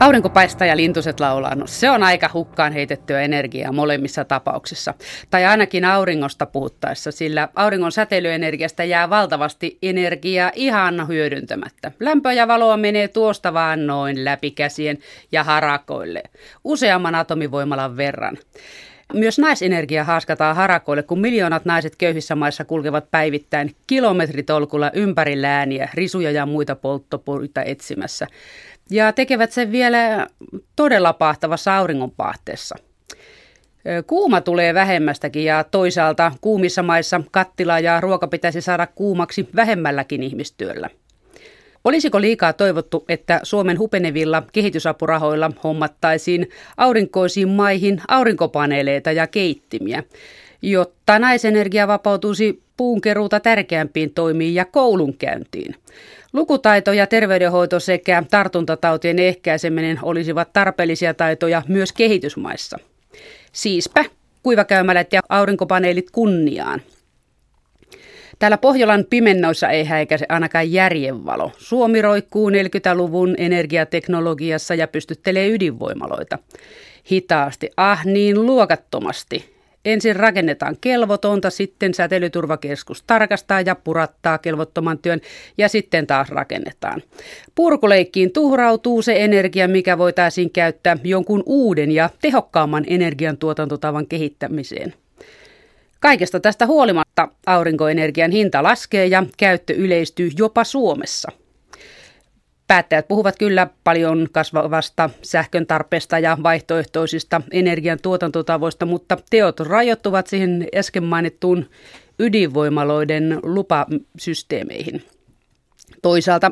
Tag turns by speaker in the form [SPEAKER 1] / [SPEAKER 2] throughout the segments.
[SPEAKER 1] Aurinko paistaa ja lintuset laulaa. No, se on aika hukkaan heitettyä energiaa molemmissa tapauksissa. Tai ainakin auringosta puhuttaessa, sillä auringon säteilyenergiasta jää valtavasti energiaa ihan hyödyntämättä. Lämpöä ja valoa menee tuosta vaan noin läpikäsien ja harakoille. Useamman atomivoimalan verran. Myös naisenergia haaskataan harakoille, kun miljoonat naiset köyhissä maissa kulkevat päivittäin kilometritolkulla ympäri lääniä, risuja ja muita polttopuita etsimässä ja tekevät sen vielä todella pahtavassa auringonpahteessa. Kuuma tulee vähemmästäkin ja toisaalta kuumissa maissa kattila ja ruoka pitäisi saada kuumaksi vähemmälläkin ihmistyöllä. Olisiko liikaa toivottu, että Suomen hupenevilla kehitysapurahoilla hommattaisiin aurinkoisiin maihin aurinkopaneeleita ja keittimiä, jotta naisenergia vapautuisi puunkeruuta tärkeämpiin toimiin ja koulunkäyntiin? Lukutaito ja terveydenhoito sekä tartuntatautien ehkäiseminen olisivat tarpeellisia taitoja myös kehitysmaissa. Siispä kuivakäymälät ja aurinkopaneelit kunniaan. Täällä Pohjolan pimennoissa ei häikäise ainakaan järjenvalo. Suomi roikkuu 40-luvun energiateknologiassa ja pystyttelee ydinvoimaloita. Hitaasti, ah niin luokattomasti, Ensin rakennetaan kelvotonta, sitten säteilyturvakeskus tarkastaa ja purattaa kelvottoman työn ja sitten taas rakennetaan. Purkuleikkiin tuhrautuu se energia, mikä voitaisiin käyttää jonkun uuden ja tehokkaamman energiantuotantotavan kehittämiseen. Kaikesta tästä huolimatta aurinkoenergian hinta laskee ja käyttö yleistyy jopa Suomessa – Päättäjät puhuvat kyllä paljon kasvavasta sähkön tarpeesta ja vaihtoehtoisista energian tuotantotavoista, mutta teot rajoittuvat siihen äsken mainittuun ydinvoimaloiden lupasysteemeihin. Toisaalta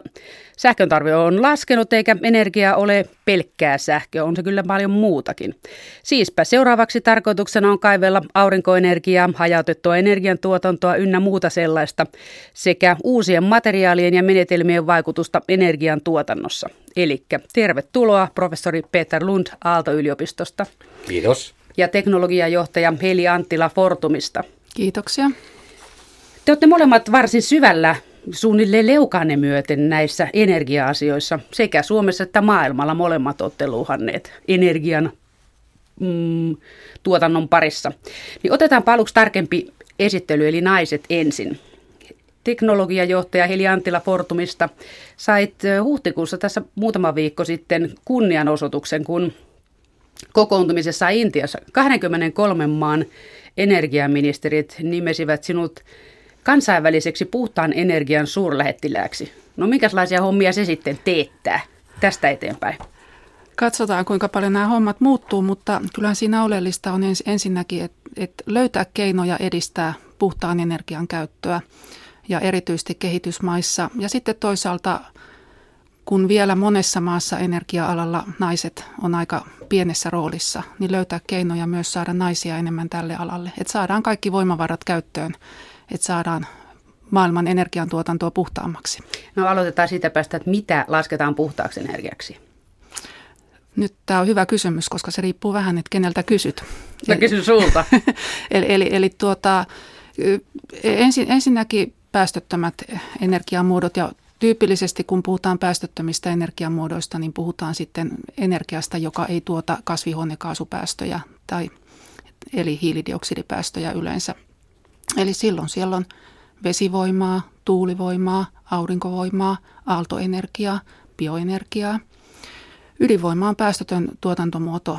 [SPEAKER 1] sähkön tarve on laskenut eikä energia ole pelkkää sähköä, on se kyllä paljon muutakin. Siispä seuraavaksi tarkoituksena on kaivella aurinkoenergiaa, hajautettua energiantuotantoa ynnä muuta sellaista sekä uusien materiaalien ja menetelmien vaikutusta energian tuotannossa. Eli tervetuloa professori Peter Lund Aalto-yliopistosta.
[SPEAKER 2] Kiitos.
[SPEAKER 1] Ja teknologiajohtaja Heli Anttila Fortumista.
[SPEAKER 3] Kiitoksia.
[SPEAKER 1] Te olette molemmat varsin syvällä suunnilleen leukanne myöten näissä energia-asioissa sekä Suomessa että maailmalla molemmat olette luuhanneet energian mm, tuotannon parissa. Niin otetaan aluksi tarkempi esittely, eli naiset ensin. Teknologiajohtaja Heli Antila Fortumista sait huhtikuussa tässä muutama viikko sitten kunnianosoituksen, kun kokoontumisessa Intiassa 23 maan energiaministerit nimesivät sinut kansainväliseksi puhtaan energian suurlähettilääksi. No minkälaisia hommia se sitten teettää tästä eteenpäin?
[SPEAKER 3] Katsotaan, kuinka paljon nämä hommat muuttuu, mutta kyllähän siinä oleellista on ens, ensinnäkin, että et löytää keinoja edistää puhtaan energian käyttöä ja erityisesti kehitysmaissa. Ja sitten toisaalta, kun vielä monessa maassa energia-alalla naiset on aika pienessä roolissa, niin löytää keinoja myös saada naisia enemmän tälle alalle. Että saadaan kaikki voimavarat käyttöön että saadaan maailman energiantuotantoa puhtaammaksi.
[SPEAKER 1] No aloitetaan siitä päästä, että mitä lasketaan puhtaaksi energiaksi?
[SPEAKER 3] Nyt tämä on hyvä kysymys, koska se riippuu vähän, että keneltä kysyt.
[SPEAKER 1] Mä kysyn sulta.
[SPEAKER 3] eli, eli, eli tuota, ensin, ensinnäkin päästöttömät energiamuodot ja tyypillisesti kun puhutaan päästöttömistä energiamuodoista, niin puhutaan sitten energiasta, joka ei tuota kasvihuonekaasupäästöjä tai eli hiilidioksidipäästöjä yleensä – Eli silloin siellä on vesivoimaa, tuulivoimaa, aurinkovoimaa, aaltoenergiaa, bioenergiaa. Ydinvoima on päästötön tuotantomuoto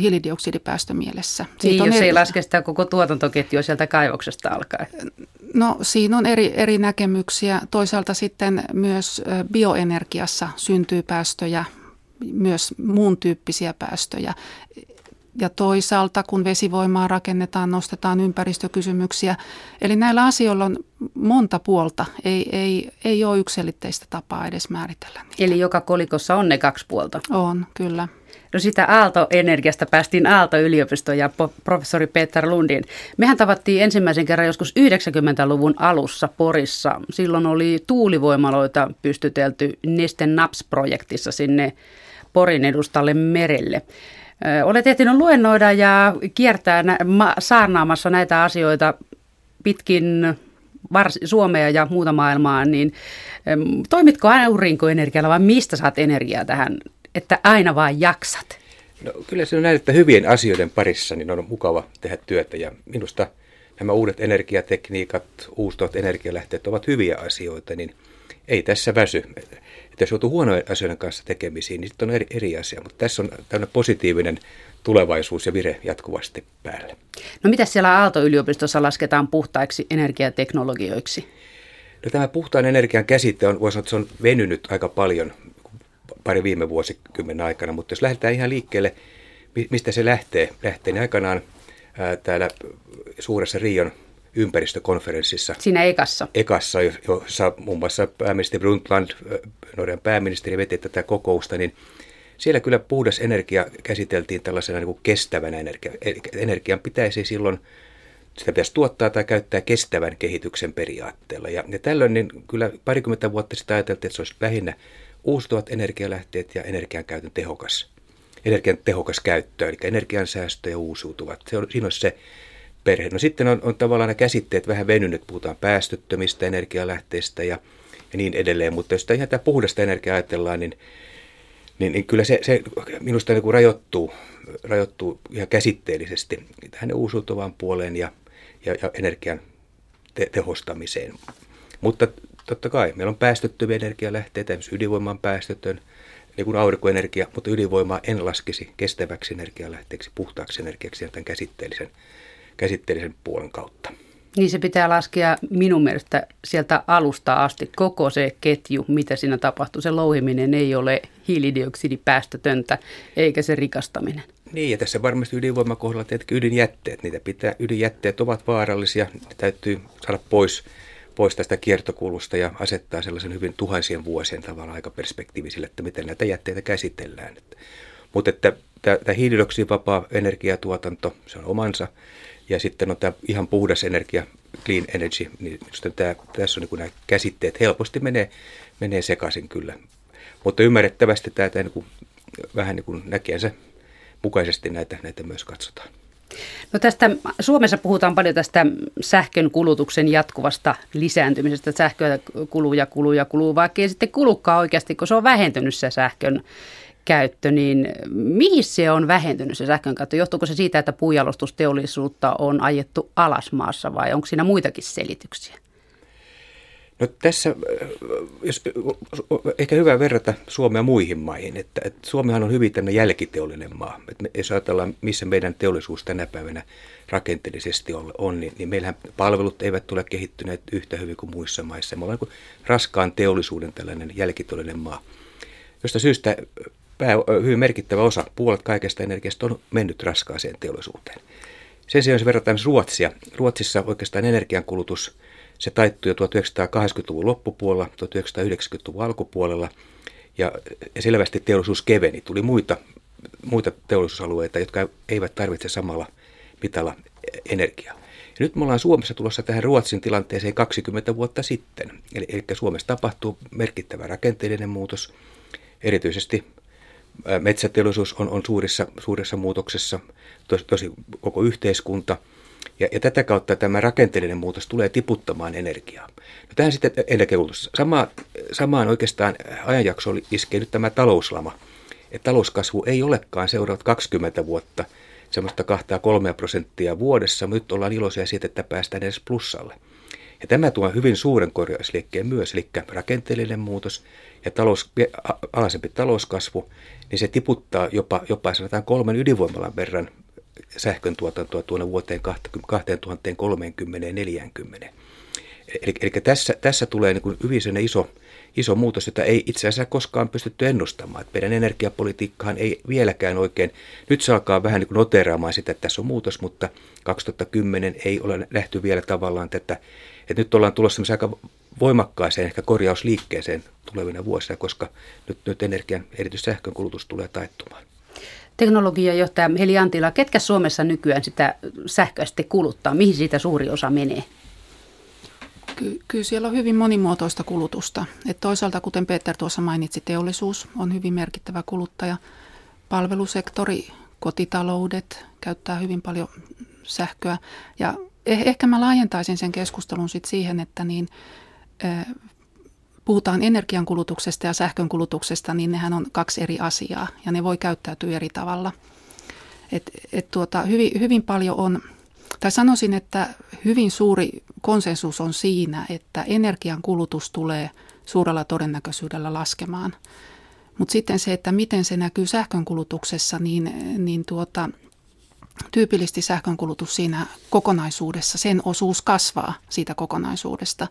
[SPEAKER 3] hiilidioksidipäästömielessä.
[SPEAKER 1] Siitä niin, on jos eri... ei laske sitä koko tuotantoketjua sieltä kaivoksesta alkaen.
[SPEAKER 3] No siinä on eri, eri näkemyksiä. Toisaalta sitten myös bioenergiassa syntyy päästöjä, myös muun tyyppisiä päästöjä ja toisaalta kun vesivoimaa rakennetaan, nostetaan ympäristökysymyksiä. Eli näillä asioilla on monta puolta, ei, ei, ei ole yksilitteistä tapaa edes määritellä niitä.
[SPEAKER 1] Eli joka kolikossa on ne kaksi puolta?
[SPEAKER 3] On, kyllä.
[SPEAKER 1] No sitä Aalto-energiasta päästiin Aalto-yliopistoon ja professori Peter Lundin. Mehän tavattiin ensimmäisen kerran joskus 90-luvun alussa Porissa. Silloin oli tuulivoimaloita pystytelty Neste Naps-projektissa sinne Porin edustalle merelle. Olet ehtinyt luennoida ja kiertää saarnaamassa näitä asioita pitkin vars- Suomea ja muuta maailmaa, niin toimitko aurinkoenergialla vai mistä saat energiaa tähän että aina vain jaksat?
[SPEAKER 2] No, kyllä se on näin, että hyvien asioiden parissa niin on mukava tehdä työtä ja minusta nämä uudet energiatekniikat, uustuvat energialähteet ovat hyviä asioita, niin ei tässä väsy. Että jos joutuu huonojen asioiden kanssa tekemisiin, niin sitten on eri, eri asia, mutta tässä on tämmöinen positiivinen tulevaisuus ja vire jatkuvasti päällä.
[SPEAKER 1] No mitä siellä Aalto-yliopistossa lasketaan puhtaiksi energiateknologioiksi?
[SPEAKER 2] No tämä puhtaan energian käsite on, voisi sanoa, että se on venynyt aika paljon pari viime vuosikymmenen aikana, mutta jos lähdetään ihan liikkeelle, mistä se lähtee, lähtee niin aikanaan ää, täällä suuressa Rion ympäristökonferenssissa.
[SPEAKER 1] Siinä ekassa.
[SPEAKER 2] Ekassa, jossa muun muassa pääministeri Brundtland, Norjan pääministeri, veti tätä kokousta, niin siellä kyllä puhdas energia käsiteltiin tällaisena niin kuin kestävänä energia. Energian pitäisi silloin, sitä pitäisi tuottaa tai käyttää kestävän kehityksen periaatteella. Ja, ja tällöin niin kyllä parikymmentä vuotta sitten ajateltiin, että se olisi lähinnä uustuvat energialähteet ja energian käytön tehokas, energian tehokas käyttö, eli energiansäästö ja uusiutuvat. Se on, siinä on se perhe. No sitten on, on tavallaan nämä käsitteet vähän venynyt, puhutaan päästöttömistä energialähteistä ja, ja niin edelleen, mutta jos ihan tämä puhdasta energiaa ajatellaan, niin, niin, niin kyllä se, se minusta niin kuin rajoittuu, rajoittuu ihan käsitteellisesti tähän uusiutuvaan puoleen ja, ja, ja energian te, tehostamiseen. Mutta totta kai meillä on päästöttömiä energialähteitä, esimerkiksi ydinvoima on päästötön, niin kuin aurinkoenergia, mutta ydinvoimaa en laskisi kestäväksi energialähteeksi, puhtaaksi energiaksi tämän käsitteellisen, käsitteellisen puolen kautta.
[SPEAKER 1] Niin se pitää laskea minun mielestä sieltä alusta asti koko se ketju, mitä siinä tapahtuu. Se louhiminen ei ole hiilidioksidipäästötöntä eikä se rikastaminen.
[SPEAKER 2] Niin, ja tässä varmasti ydinvoimakohdalla tietenkin ydinjätteet. Niitä pitää, ydinjätteet ovat vaarallisia, ne täytyy saada pois pois tästä kiertokulusta ja asettaa sellaisen hyvin tuhansien vuosien tavalla aikaperspektiivisille, että miten näitä jätteitä käsitellään. Mutta että tämä hiilidioksidivapaa energiatuotanto, se on omansa. Ja sitten on tämä ihan puhdas energia, clean energy, niin tämä, tässä on niin nämä käsitteet helposti menee, menee sekaisin kyllä. Mutta ymmärrettävästi tämä, tämä niin kuin, vähän niin kuin näkeensä mukaisesti näitä, näitä myös katsotaan.
[SPEAKER 1] No tästä, Suomessa puhutaan paljon tästä sähkön kulutuksen jatkuvasta lisääntymisestä. Sähköä kuluu ja kuluu ja kuluu, vaikka ei sitten kulukkaan oikeasti, kun se on vähentynyt se sähkön käyttö, niin mihin se on vähentynyt se sähkön käyttö? Johtuuko se siitä, että puujalostusteollisuutta on ajettu alas maassa vai onko siinä muitakin selityksiä?
[SPEAKER 2] No tässä, jos, ehkä hyvä verrata Suomea muihin maihin, että, että Suomihan on hyvin tämmöinen jälkiteollinen maa. Että me, jos ajatellaan, missä meidän teollisuus tänä päivänä rakenteellisesti on, on niin, niin meillähän palvelut eivät tule kehittyneet yhtä hyvin kuin muissa maissa. Me ollaan niin raskaan teollisuuden tällainen jälkiteollinen maa, josta syystä pää, hyvin merkittävä osa, puolet kaikesta energiasta on mennyt raskaaseen teollisuuteen. Sen sijaan, jos verrataan Ruotsia, Ruotsissa oikeastaan energiankulutus – se taittui jo 1980-luvun loppupuolella, 1990-luvun alkupuolella ja selvästi teollisuus keveni. Tuli muita, muita teollisuusalueita, jotka eivät tarvitse samalla mitalla energiaa. Ja nyt me ollaan Suomessa tulossa tähän Ruotsin tilanteeseen 20 vuotta sitten. Eli, eli Suomessa tapahtuu merkittävä rakenteellinen muutos. Erityisesti metsäteollisuus on, on suurissa, suurissa muutoksessa, tosi, tosi koko yhteiskunta – ja, ja tätä kautta tämä rakenteellinen muutos tulee tiputtamaan energiaa. No tähän sitten energiakulutus. Sama, samaan oikeastaan ajanjaksoon iskee nyt tämä talouslama. Että talouskasvu ei olekaan seuraavat 20 vuotta semmoista 2-3 prosenttia vuodessa, mutta nyt ollaan iloisia siitä, että päästään edes plussalle. Ja tämä tuo hyvin suuren korjausliikkeen myös, eli rakenteellinen muutos ja talous, alasempi talouskasvu, niin se tiputtaa jopa, jopa sanotaan kolmen ydinvoimalan verran sähkön tuotantoa tuonne vuoteen 2030-40. Eli, eli tässä, tässä tulee niin kuin hyvin iso, iso muutos, jota ei itse asiassa koskaan pystytty ennustamaan. Että meidän energiapolitiikkahan ei vieläkään oikein, nyt se alkaa vähän niin noteraamaan sitä, että tässä on muutos, mutta 2010 ei ole nähty vielä tavallaan tätä, että nyt ollaan tulossa aika voimakkaaseen ehkä korjausliikkeeseen tulevina vuosina, koska nyt, nyt energian, erityisesti sähkön kulutus tulee taittumaan
[SPEAKER 1] teknologiajohtaja Heli Antila, ketkä Suomessa nykyään sitä sähköä sitten kuluttaa? Mihin siitä suuri osa menee?
[SPEAKER 3] Ky- kyllä siellä on hyvin monimuotoista kulutusta. Et toisaalta, kuten Peter tuossa mainitsi, teollisuus on hyvin merkittävä kuluttaja. Palvelusektori, kotitaloudet käyttää hyvin paljon sähköä. Ja ehkä mä laajentaisin sen keskustelun sit siihen, että niin, eh, puhutaan energiankulutuksesta ja sähkönkulutuksesta, niin nehän on kaksi eri asiaa ja ne voi käyttäytyä eri tavalla. Et, et tuota, hyvin, hyvin paljon on, tai sanoisin, että hyvin suuri konsensus on siinä, että energian kulutus tulee suurella todennäköisyydellä laskemaan. Mutta sitten se, että miten se näkyy sähkönkulutuksessa, niin, niin tuota, tyypillisesti sähkönkulutus siinä kokonaisuudessa, sen osuus kasvaa siitä kokonaisuudesta.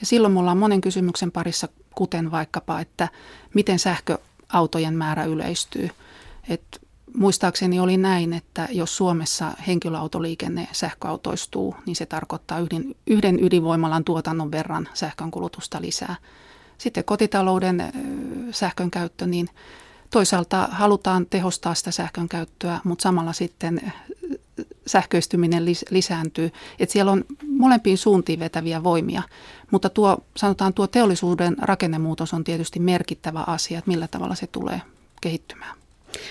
[SPEAKER 3] Ja silloin me ollaan monen kysymyksen parissa, kuten vaikkapa, että miten sähköautojen määrä yleistyy. Et muistaakseni oli näin, että jos Suomessa henkilöautoliikenne sähköautoistuu, niin se tarkoittaa yhden, yhden ydinvoimalan tuotannon verran sähkönkulutusta lisää. Sitten kotitalouden sähkön käyttö, niin toisaalta halutaan tehostaa sitä sähkön käyttöä, mutta samalla sitten sähköistyminen lisääntyy. Että siellä on molempiin suuntiin vetäviä voimia, mutta tuo, sanotaan tuo teollisuuden rakennemuutos on tietysti merkittävä asia, että millä tavalla se tulee kehittymään.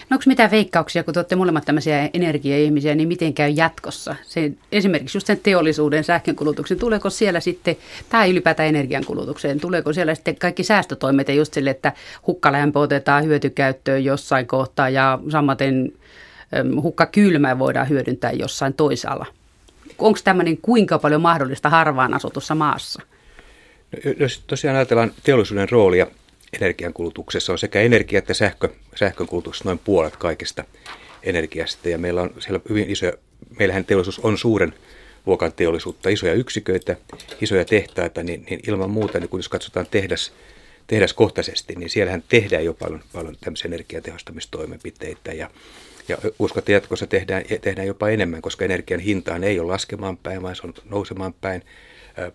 [SPEAKER 1] No onko mitään veikkauksia, kun te olette molemmat tämmöisiä energiaihmisiä, niin miten käy jatkossa? Se, esimerkiksi just sen teollisuuden sähkönkulutuksen, tuleeko siellä sitten, tai ylipäätään energiankulutukseen, tuleeko siellä sitten kaikki säästötoimet ja just sille, että hukkalämpö otetaan hyötykäyttöön jossain kohtaa ja samaten hukkakylmää voidaan hyödyntää jossain toisaalla? Onko tämmöinen kuinka paljon mahdollista harvaan asutussa maassa?
[SPEAKER 2] No, jos tosiaan ajatellaan teollisuuden roolia energiankulutuksessa on sekä energia- että sähkö, sähkönkulutuksessa noin puolet kaikesta energiasta. Ja meillä on siellä hyvin isoja, meillähän teollisuus on suuren luokan teollisuutta, isoja yksiköitä, isoja tehtaita, niin, niin ilman muuta, niin kun jos katsotaan tehdas, tehdaskohtaisesti, niin siellähän tehdään jo paljon, paljon tämmöisiä energiatehostamistoimenpiteitä ja, ja uskon, että jatkossa tehdään, tehdään jopa enemmän, koska energian hintaan ei ole laskemaan päin, vaan se on nousemaan päin.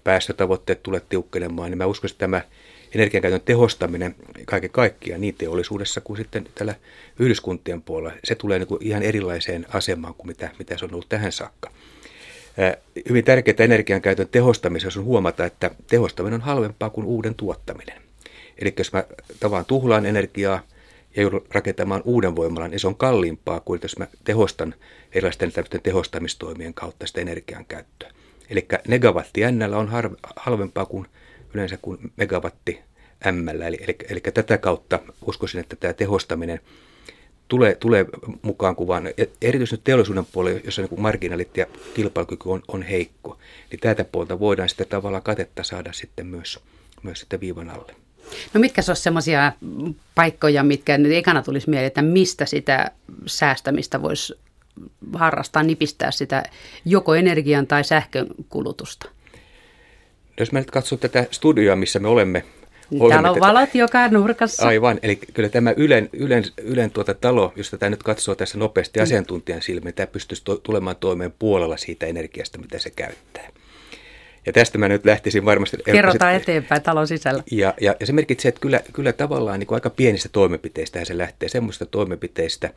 [SPEAKER 2] Päästötavoitteet tulee tiukkenemaan, niin mä uskon, että tämä energiankäytön tehostaminen kaiken kaikkiaan niin teollisuudessa kuin sitten tällä yhdyskuntien puolella, se tulee niin kuin ihan erilaiseen asemaan kuin mitä, mitä se on ollut tähän saakka. Hyvin tärkeää energiankäytön tehostamisessa on huomata, että tehostaminen on halvempaa kuin uuden tuottaminen. Eli jos mä tavallaan tuhlaan energiaa ja joudun rakentamaan uuden voimalan, niin se on kalliimpaa kuin jos mä tehostan erilaisten tehostamistoimien kautta sitä energian käyttöä. Eli negawatti on halvempaa kuin yleensä kuin megawatti M. Eli, eli, eli tätä kautta uskoisin, että tämä tehostaminen tulee, tulee mukaan kuvaan. Erityisesti teollisuuden puolella, jossa niin marginaalit ja kilpailukyky on, on heikko, niin tätä puolta voidaan sitten tavallaan katetta saada sitten myös, myös sitten viivan alle.
[SPEAKER 1] No mitkä se olisi sellaisia paikkoja, mitkä nyt ekana tulisi mieleen, että mistä sitä säästämistä voisi harrastaa, nipistää sitä joko energian tai sähkön kulutusta?
[SPEAKER 2] Jos mä nyt katson tätä studioa, missä me olemme.
[SPEAKER 1] Niin täällä on valot tätä, joka nurkassa.
[SPEAKER 2] Aivan, eli kyllä tämä Ylen, Ylen, Ylen tuota talo, jos tätä nyt katsoo tässä nopeasti mm. asiantuntijan silmiin, tämä pystyisi to, tulemaan toimeen puolella siitä energiasta, mitä se käyttää. Ja tästä mä nyt lähtisin varmasti...
[SPEAKER 1] Kerrotaan eteenpäin talon sisällä.
[SPEAKER 2] Ja, ja, ja se merkitsee, että kyllä, kyllä tavallaan niin kuin aika pienistä toimenpiteistä se lähtee, semmoista toimenpiteistä,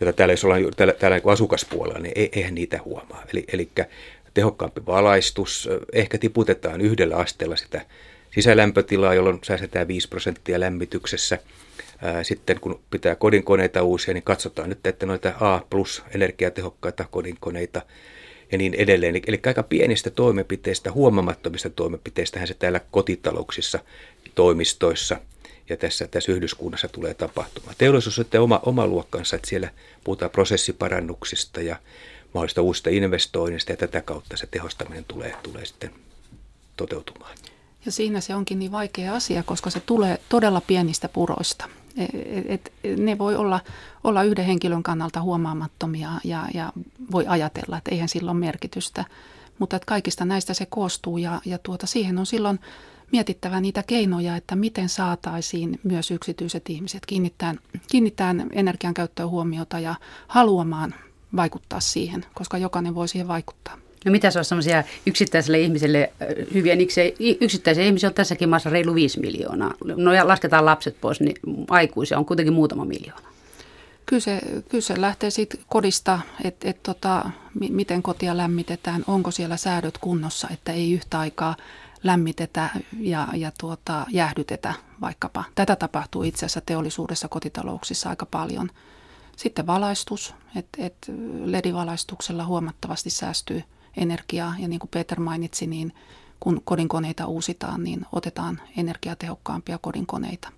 [SPEAKER 2] jota täällä jos ollaan täällä, täällä niin kuin asukaspuolella, niin eihän niitä huomaa. Eli, eli tehokkaampi valaistus, ehkä tiputetaan yhdellä asteella sitä sisälämpötilaa, jolloin säästetään 5 prosenttia lämmityksessä. Sitten kun pitää kodinkoneita uusia, niin katsotaan nyt, että noita A plus energiatehokkaita kodinkoneita ja niin edelleen. Eli aika pienistä toimenpiteistä, huomamattomista toimenpiteistä se täällä kotitalouksissa, toimistoissa ja tässä, tässä yhdyskunnassa tulee tapahtumaan. Teollisuus on oma, oma luokkansa, että siellä puhutaan prosessiparannuksista ja mahdollista uusista investoinnista ja tätä kautta se tehostaminen tulee, tulee sitten toteutumaan.
[SPEAKER 3] Ja siinä se onkin niin vaikea asia, koska se tulee todella pienistä puroista. Et, et, ne voi olla, olla yhden henkilön kannalta huomaamattomia ja, ja voi ajatella, että eihän sillä ole merkitystä. Mutta että kaikista näistä se koostuu ja, ja tuota, siihen on silloin mietittävä niitä keinoja, että miten saataisiin myös yksityiset ihmiset kiinnittämään, kiinnittämään energian käyttöön huomiota ja haluamaan vaikuttaa siihen, koska jokainen voi siihen vaikuttaa.
[SPEAKER 1] No mitä se on semmoisia yksittäiselle ihmiselle hyviä, niin yksittäisiä ihmisiä on tässäkin maassa reilu 5 miljoonaa. No ja lasketaan lapset pois, niin aikuisia on kuitenkin muutama miljoona.
[SPEAKER 3] Kyllä se, kyllä se lähtee siitä kodista, että et tota, miten kotia lämmitetään, onko siellä säädöt kunnossa, että ei yhtä aikaa lämmitetä ja, ja tuota, jäähdytetä vaikkapa. Tätä tapahtuu itse asiassa teollisuudessa kotitalouksissa aika paljon – sitten valaistus, että et LED-valaistuksella huomattavasti säästyy energiaa ja niin kuin Peter mainitsi, niin kun kodinkoneita uusitaan, niin otetaan energiatehokkaampia kodinkoneita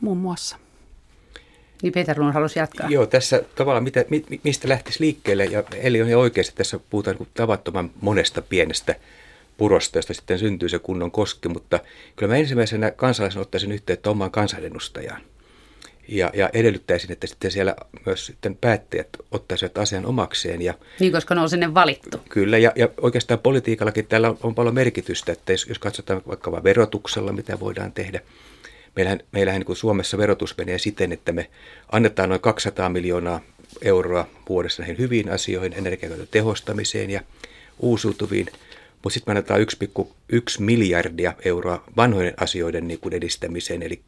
[SPEAKER 3] muun muassa.
[SPEAKER 1] Niin Peter Lund halusi jatkaa.
[SPEAKER 2] Joo, tässä tavallaan mitä, mistä lähtisi liikkeelle, ja Eli on ihan oikeasti, tässä puhutaan niin tavattoman monesta pienestä purosta, josta sitten syntyy se kunnon koski, mutta kyllä mä ensimmäisenä kansalaisen ottaisin yhteyttä omaan kansanedustajaan. Ja, ja edellyttäisin, että sitten siellä myös sitten päättäjät ottaisivat asian omakseen. Ja,
[SPEAKER 1] niin, koska ne on sinne valittu.
[SPEAKER 2] Kyllä, ja, ja oikeastaan politiikallakin täällä on, on paljon merkitystä, että jos, jos katsotaan vaikka vain verotuksella, mitä voidaan tehdä. Meillähän, meillähän niin kuin Suomessa verotus menee siten, että me annetaan noin 200 miljoonaa euroa vuodessa näihin hyviin asioihin, energiakäytön tehostamiseen ja uusiutuviin – mutta sitten me annetaan 1,1 miljardia euroa vanhojen asioiden niin kuin edistämiseen, eli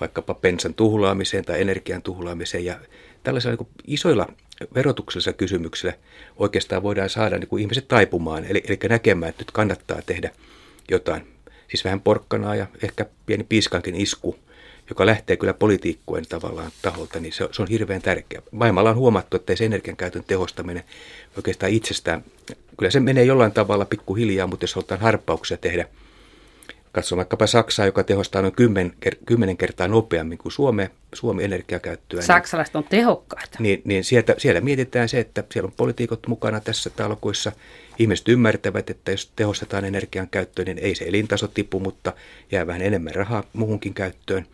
[SPEAKER 2] vaikkapa pensan tuhlaamiseen tai energian tuhlaamiseen. Ja tällaisilla niin isoilla verotuksellisilla kysymyksillä oikeastaan voidaan saada niin kuin ihmiset taipumaan, eli, eli näkemään, että nyt kannattaa tehdä jotain. Siis vähän porkkanaa ja ehkä pieni piiskankin isku, joka lähtee kyllä politiikkojen tavallaan taholta, niin se, se on hirveän tärkeä. Maailmalla on huomattu, että se energiankäytön tehostaminen oikeastaan itsestään kyllä se menee jollain tavalla pikkuhiljaa, mutta jos halutaan harppauksia tehdä, katso vaikkapa Saksaa, joka tehostaa noin kymmen, kymmenen kertaa nopeammin kuin Suome, Suomi energiakäyttöä.
[SPEAKER 1] Niin- Saksalaiset niin, on tehokkaita.
[SPEAKER 2] Niin, niin sieltä, siellä mietitään se, että siellä on poliitikot mukana tässä talkoissa. Ihmiset ymmärtävät, että jos tehostetaan energian käyttöön, niin ei se elintaso tipu, mutta jää vähän enemmän rahaa muuhunkin käyttöön.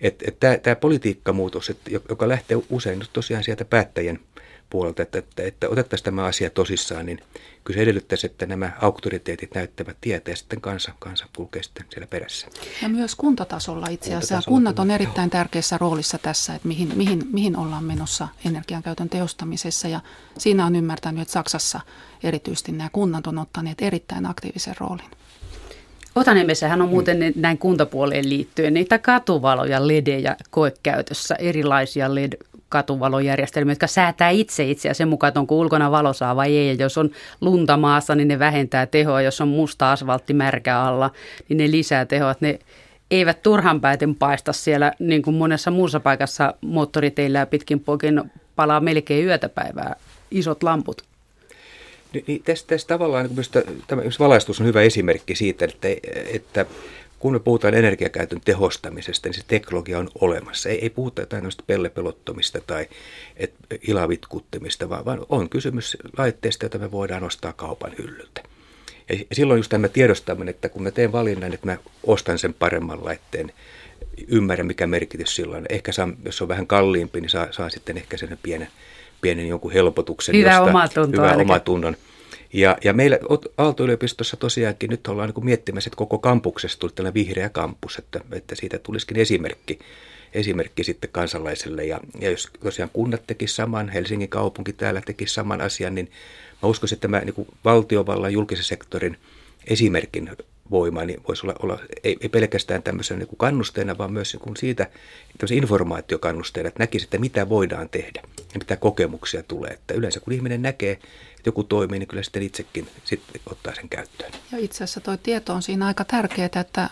[SPEAKER 2] Että et, et tämä politiikkamuutos, et, joka lähtee usein tosiaan sieltä päättäjien puolelta, että, että, että otettaisiin tämä asia tosissaan, niin kyllä se edellyttäisi, että nämä auktoriteetit näyttävät tietä ja sitten kansa, kansa kulkee sitten siellä perässä.
[SPEAKER 3] Ja myös kuntatasolla itse asiassa. Kuntatasolla Kunnat on erittäin joo. tärkeässä roolissa tässä, että mihin, mihin, mihin ollaan menossa energiankäytön tehostamisessa ja siinä on ymmärtänyt, että Saksassa erityisesti nämä kunnat on ottaneet erittäin aktiivisen roolin.
[SPEAKER 1] Otaniemessähän on muuten mm. näin kuntapuoleen liittyen niitä katuvaloja, ledejä koekäytössä, erilaisia led katuvalojärjestelmiä, jotka säätää itse itseä sen mukaan, että onko ulkona valosaa vai ei. Ja jos on lunta maassa, niin ne vähentää tehoa. Jos on musta asfaltti märkä alla, niin ne lisää tehoa. Ne eivät turhan pääten paista siellä, niin kuin monessa muussa paikassa moottoriteillä ja pitkin poikin palaa melkein yötäpäivää isot lamput.
[SPEAKER 2] Niin, niin tässä, tässä tavallaan niin tämä valaistus on hyvä esimerkki siitä, että, että kun me puhutaan energiakäytön tehostamisesta, niin se teknologia on olemassa. Ei, ei puhuta jotain pellepelottomista tai et, ilavitkuttimista, vaan, vaan on kysymys laitteista, joita me voidaan ostaa kaupan hyllyltä. Ja silloin just tämä tiedostaminen, että kun mä teen valinnan, että mä ostan sen paremman laitteen, ymmärrän mikä merkitys silloin. Ehkä saan, jos on vähän kalliimpi, niin saa, saa sitten ehkä sen pienen, pienen jonkun helpotuksen.
[SPEAKER 1] Hyvä josta, omatunto.
[SPEAKER 2] Hyvä omatunnon. Ja, ja meillä Aalto-yliopistossa tosiaankin nyt ollaan niin miettimässä, että koko kampuksessa tuli tällainen vihreä kampus, että, että siitä tulisikin esimerkki, esimerkki sitten kansalaiselle. Ja, ja jos tosiaan kunnat tekisivät saman, Helsingin kaupunki täällä tekisi saman asian, niin mä uskoisin, että tämä niin valtiovallan julkisen sektorin esimerkin voima, niin voisi olla, olla ei, ei pelkästään tämmöisen niin kannusteena, vaan myös niin siitä informaatiokannusteena, että näkisi, että mitä voidaan tehdä ja mitä kokemuksia tulee. Että yleensä kun ihminen näkee, että joku toimii, niin kyllä sitten itsekin sitten ottaa sen käyttöön.
[SPEAKER 3] Ja itse asiassa tuo tieto on siinä aika tärkeää, että,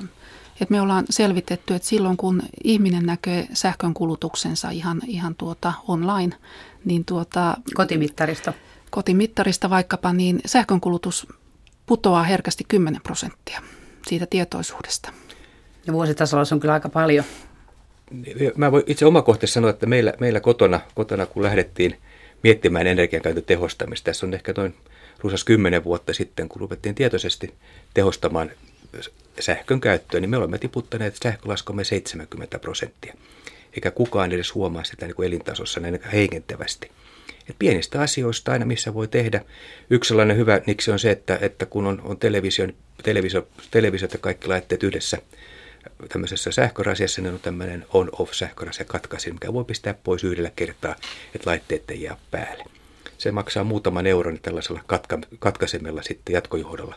[SPEAKER 3] että me ollaan selvitetty, että silloin kun ihminen näkee sähkön kulutuksensa ihan, ihan tuota online, niin tuota...
[SPEAKER 1] Kotimittarista.
[SPEAKER 3] Kotimittarista vaikkapa, niin sähkönkulutus putoaa herkästi 10 prosenttia siitä tietoisuudesta.
[SPEAKER 1] Ja vuositasolla se on kyllä aika paljon.
[SPEAKER 2] Mä voin itse omakohtaisesti sanoa, että meillä, meillä kotona, kotona, kun lähdettiin miettimään energiankäytön tehostamista, tässä on ehkä noin runsas kymmenen vuotta sitten, kun ruvettiin tietoisesti tehostamaan sähkön käyttöä, niin me olemme tiputtaneet sähkölaskumme 70 prosenttia. Eikä kukaan edes huomaa sitä niin kuin elintasossa näin heikentävästi. Et pienistä asioista aina, missä voi tehdä. Yksi sellainen hyvä niksi on se, että, että kun on, on televisio, televisio, televisiot ja kaikki laitteet yhdessä tämmöisessä sähkörasiassa, niin on tämmöinen on-off sähkörasia katkaisin, mikä voi pistää pois yhdellä kertaa, että laitteet ei jää päälle. Se maksaa muutaman euron niin tällaisella katka, katkaisemella sitten jatkojohdolla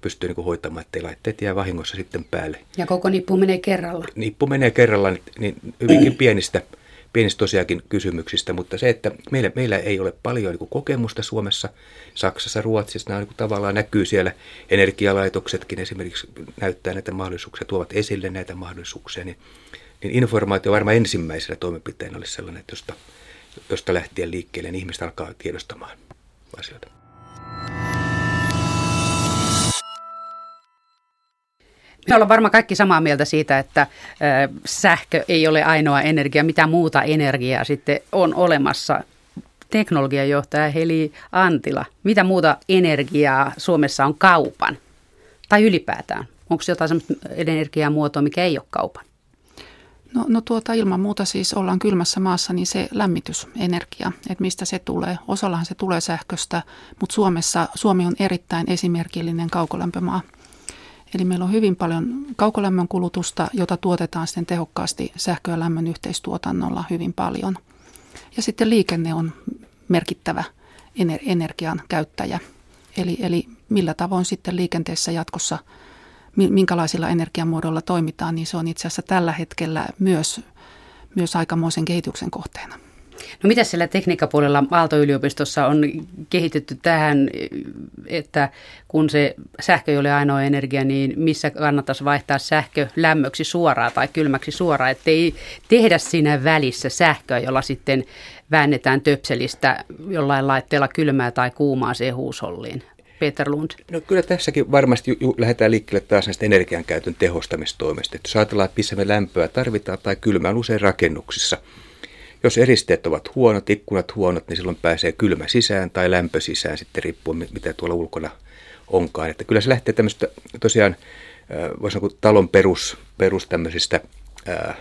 [SPEAKER 2] pystyy niin hoitamaan, ettei laitteet jää vahingossa sitten päälle.
[SPEAKER 1] Ja koko nippu menee kerralla.
[SPEAKER 2] Nippu menee kerralla, niin, niin hyvinkin pienistä pienistä tosiaankin kysymyksistä, mutta se, että meillä, meillä ei ole paljon niin kokemusta Suomessa, Saksassa, Ruotsissa, nämä niin tavallaan näkyy siellä, energialaitoksetkin esimerkiksi näyttää näitä mahdollisuuksia, tuovat esille näitä mahdollisuuksia, niin, niin informaatio varmaan ensimmäisenä toimenpiteenä olisi sellainen, että josta, josta lähtien liikkeelle niin ihmiset alkaa tiedostamaan asioita.
[SPEAKER 1] Me ollaan varmaan kaikki samaa mieltä siitä, että sähkö ei ole ainoa energia, mitä muuta energiaa sitten on olemassa. Teknologiajohtaja Heli Antila, mitä muuta energiaa Suomessa on kaupan? Tai ylipäätään, onko jotain sellaista energiamuotoa, mikä ei ole kaupan?
[SPEAKER 3] No, no tuota ilman muuta siis ollaan kylmässä maassa, niin se lämmitysenergia, että mistä se tulee. Osallahan se tulee sähköstä, mutta Suomessa, Suomi on erittäin esimerkillinen kaukolämpömaa. Eli meillä on hyvin paljon kaukolämmön kulutusta, jota tuotetaan sitten tehokkaasti sähkö- ja lämmön yhteistuotannolla hyvin paljon. Ja sitten liikenne on merkittävä energian käyttäjä. Eli, eli millä tavoin sitten liikenteessä jatkossa, minkälaisilla energiamuodoilla toimitaan, niin se on itse asiassa tällä hetkellä myös, myös aikamoisen kehityksen kohteena.
[SPEAKER 1] No mitä siellä tekniikkapuolella Aalto-yliopistossa on kehitetty tähän, että kun se sähkö ei ole ainoa energia, niin missä kannattaisi vaihtaa sähkö lämmöksi suoraan tai kylmäksi suoraan, ettei tehdä siinä välissä sähköä, jolla sitten väännetään töpselistä jollain laitteella kylmää tai kuumaa siihen huusholliin. Peter Lund?
[SPEAKER 2] No kyllä tässäkin varmasti ju- lähdetään liikkeelle taas näistä energiankäytön tehostamistoimista. Että jos ajatellaan, että missä me lämpöä tarvitaan tai kylmää usein rakennuksissa – jos eristeet ovat huonot, ikkunat huonot, niin silloin pääsee kylmä sisään tai lämpö sisään, sitten riippuen mitä tuolla ulkona onkaan. Että kyllä se lähtee tämmöistä tosiaan, voisi sanoa talon perus, perus tämmöisistä ää,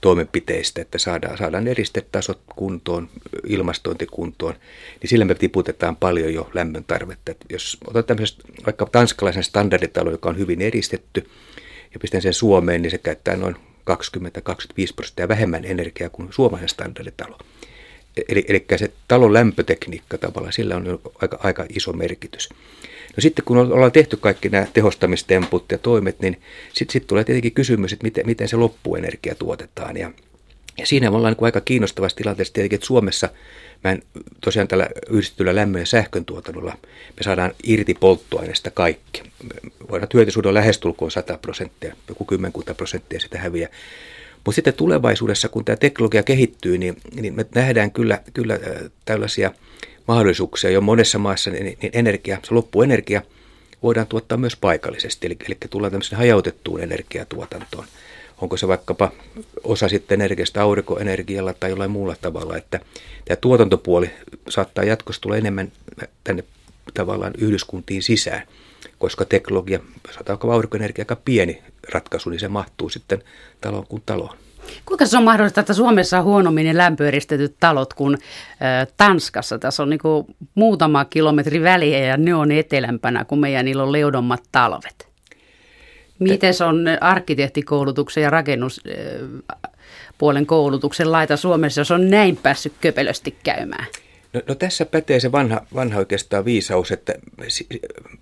[SPEAKER 2] toimenpiteistä, että saadaan, saadaan eristetasot kuntoon, ilmastointikuntoon, niin sillä me tiputetaan paljon jo lämmön tarvetta. Että jos otat tämmöisestä vaikka tanskalaisen standarditalo, joka on hyvin eristetty, ja pistän sen Suomeen, niin se käyttää noin 20-25 prosenttia vähemmän energiaa kuin suomalainen standarditalo. Eli, eli se talon lämpötekniikka tavallaan, sillä on aika, aika iso merkitys. No sitten kun ollaan tehty kaikki nämä tehostamistemput ja toimet, niin sitten sit tulee tietenkin kysymys, että miten, miten se loppuenergia tuotetaan. Ja, ja siinä me ollaan niin aika kiinnostavassa tilanteessa tietenkin, että Suomessa mä tosiaan tällä yhdistetyllä lämmön ja sähkön tuotannolla me saadaan irti polttoaineesta kaikki. Voidaan hyötysuhde on lähestulkoon 100 prosenttia, joku kymmenkunta prosenttia sitä häviää. Mutta sitten tulevaisuudessa, kun tämä teknologia kehittyy, niin, niin me nähdään kyllä, kyllä tällaisia mahdollisuuksia jo monessa maassa, niin, niin energia, se loppuenergia voidaan tuottaa myös paikallisesti, eli, eli tullaan tämmöisen hajautettuun energiatuotantoon onko se vaikkapa osa sitten energiasta aurinkoenergialla tai jollain muulla tavalla, että tämä tuotantopuoli saattaa jatkossa tulla enemmän tänne tavallaan yhdyskuntiin sisään, koska teknologia, sanotaanko aurinkoenergia aika pieni ratkaisu, niin se mahtuu sitten taloon kuin taloon.
[SPEAKER 1] Kuinka se on mahdollista, että Suomessa on huonommin lämpöeristetyt talot kuin Tanskassa? Tässä on niin muutama kilometri väliä ja ne on etelämpänä, kun meidän niillä on leudommat talvet. Miten se on arkkitehtikoulutuksen ja rakennuspuolen koulutuksen laita Suomessa, jos on näin päässyt köpelösti käymään?
[SPEAKER 2] No, no tässä pätee se vanha, vanha oikeastaan viisaus, että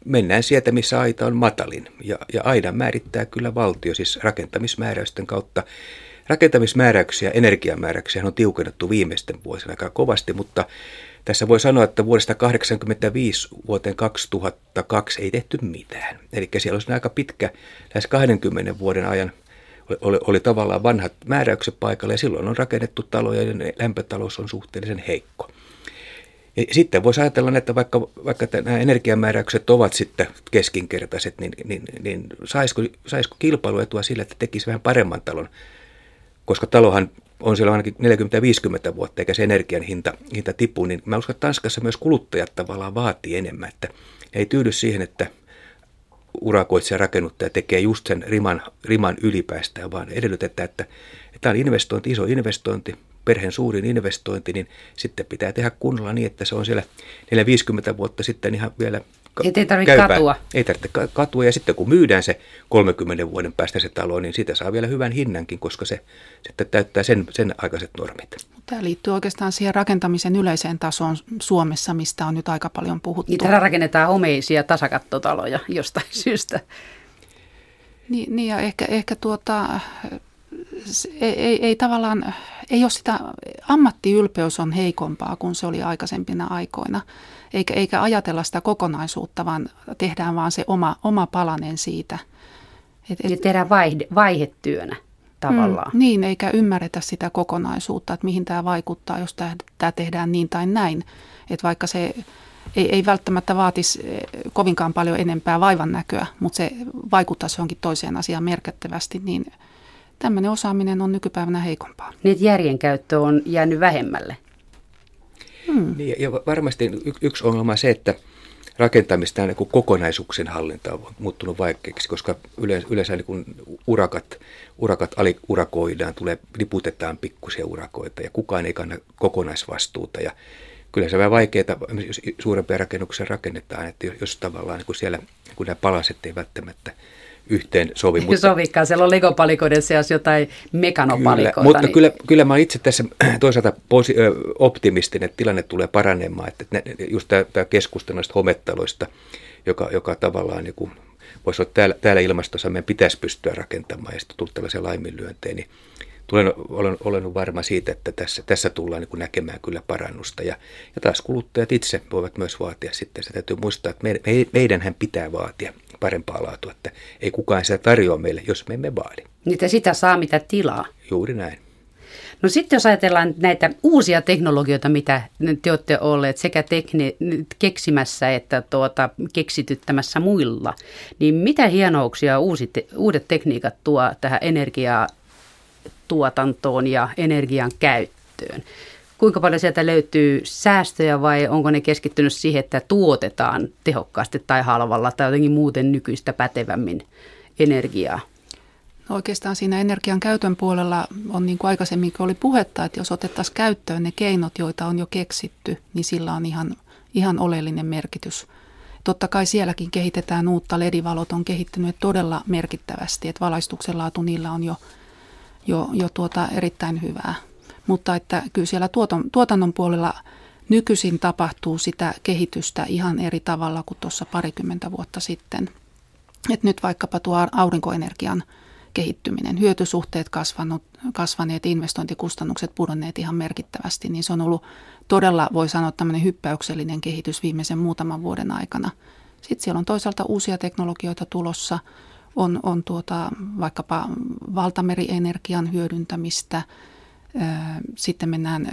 [SPEAKER 2] mennään sieltä, missä aita on matalin. Ja, ja aidan määrittää kyllä valtio, siis rakentamismääräysten kautta. Rakentamismääräyksiä, energiamääräyksiä on tiukennettu viimeisten vuosina aika kovasti, mutta tässä voi sanoa, että vuodesta 1985 vuoteen 2002 ei tehty mitään. Eli siellä olisi aika pitkä, lähes 20 vuoden ajan oli, oli tavallaan vanhat määräykset paikalla ja silloin on rakennettu taloja ja lämpötalous on suhteellisen heikko. Ja sitten voisi ajatella, että vaikka, vaikka nämä energiamääräykset ovat sitten keskinkertaiset, niin, niin, niin saisiko, saisiko kilpailuetua sillä, että tekisi vähän paremman talon? Koska talohan on siellä ainakin 40-50 vuotta, eikä se energian hinta, hinta tipu, niin mä uskon, että Tanskassa myös kuluttajat tavallaan vaatii enemmän, että ei tyydy siihen, että urakoitsija rakennuttaja tekee just sen riman, riman ylipäästä, vaan edellytetään, että, että tämä on investointi, iso investointi, perheen suurin investointi, niin sitten pitää tehdä kunnolla niin, että se on siellä 4-50 vuotta sitten ihan vielä
[SPEAKER 1] ei tarvitse katua.
[SPEAKER 2] Ei tarvitse katua ja sitten kun myydään se 30 vuoden päästä se talo, niin siitä saa vielä hyvän hinnankin, koska se sitten täyttää sen, sen aikaiset normit.
[SPEAKER 3] Tämä liittyy oikeastaan siihen rakentamisen yleiseen tasoon Suomessa, mistä on nyt aika paljon puhuttu.
[SPEAKER 1] Niin täällä rakennetaan homeisia tasakattotaloja jostain syystä.
[SPEAKER 3] Niin, niin ja ehkä, ehkä tuota, ei, ei, ei tavallaan, ei ole sitä, ammattiylpeys on heikompaa kuin se oli aikaisempina aikoina eikä, eikä ajatella sitä kokonaisuutta, vaan tehdään vaan se oma, oma palanen siitä.
[SPEAKER 1] Et, et, Eli tehdään vaihde, vaihetyönä tavallaan.
[SPEAKER 3] Mm, niin, eikä ymmärretä sitä kokonaisuutta, että mihin tämä vaikuttaa, jos tämä, tämä tehdään niin tai näin. Että vaikka se ei, ei välttämättä vaatisi eh, kovinkaan paljon enempää vaivan näköä, mutta se vaikuttaisi johonkin toiseen asiaan merkittävästi, niin tämmöinen osaaminen on nykypäivänä heikompaa.
[SPEAKER 1] Niin, järjen käyttö on jäänyt vähemmälle.
[SPEAKER 2] Hmm. Niin, ja varmasti y- yksi ongelma on se, että rakentamista ja niin kokonaisuuksien hallinta on muuttunut vaikeaksi, koska yleensä, yleensä niin kun urakat, urakat aliurakoidaan, tulee, liputetaan pikkusia urakoita ja kukaan ei kanna kokonaisvastuuta. Ja kyllä se on vähän vaikeaa, jos suurempia rakennuksia rakennetaan, että jos, jos tavallaan niin kun siellä kun nämä palaset ei välttämättä yhteen sovi.
[SPEAKER 1] Mutta, Sovikaan, siellä on legopalikoiden seassa jotain mekanopalikoita.
[SPEAKER 2] Kyllä, mutta niin... kyllä, kyllä mä itse tässä toisaalta posi, optimistinen, että tilanne tulee paranemaan. Että just tämä keskustelu näistä homettaloista, joka, joka tavallaan niin kuin, voisi olla täällä, täällä ilmastossa meidän pitäisi pystyä rakentamaan ja sitten tullut tällaisia laiminlyöntejä, niin tulen, olen, olen varma siitä, että tässä, tässä tullaan niin näkemään kyllä parannusta. Ja, ja taas kuluttajat itse voivat myös vaatia sitten. Se täytyy muistaa, että me, me, meidänhän pitää vaatia parempaa laatua, että ei kukaan sitä tarjoa meille, jos me emme vaadi.
[SPEAKER 1] Niitä sitä saa mitä tilaa.
[SPEAKER 2] Juuri näin.
[SPEAKER 1] No sitten jos ajatellaan näitä uusia teknologioita, mitä te olette olleet sekä tekni- keksimässä että tuota, keksityttämässä muilla, niin mitä hienouksia uusit, uudet tekniikat tuo tähän energiatuotantoon ja energian käyttöön? kuinka paljon sieltä löytyy säästöjä vai onko ne keskittynyt siihen, että tuotetaan tehokkaasti tai halvalla tai jotenkin muuten nykyistä pätevämmin energiaa?
[SPEAKER 3] No oikeastaan siinä energian käytön puolella on niin kuin aikaisemminkin oli puhetta, että jos otettaisiin käyttöön ne keinot, joita on jo keksitty, niin sillä on ihan, ihan oleellinen merkitys. Totta kai sielläkin kehitetään uutta, ledivalot on kehittynyt todella merkittävästi, että valaistuksen laatu niillä on jo, jo, jo tuota erittäin hyvää mutta että kyllä siellä tuoton, tuotannon puolella nykyisin tapahtuu sitä kehitystä ihan eri tavalla kuin tuossa parikymmentä vuotta sitten. Et nyt vaikkapa tuo aurinkoenergian kehittyminen, hyötysuhteet kasvanut, kasvaneet, investointikustannukset pudonneet ihan merkittävästi, niin se on ollut todella, voi sanoa, tämmöinen hyppäyksellinen kehitys viimeisen muutaman vuoden aikana. Sitten siellä on toisaalta uusia teknologioita tulossa, on, on tuota, vaikkapa valtamerienergian hyödyntämistä – sitten mennään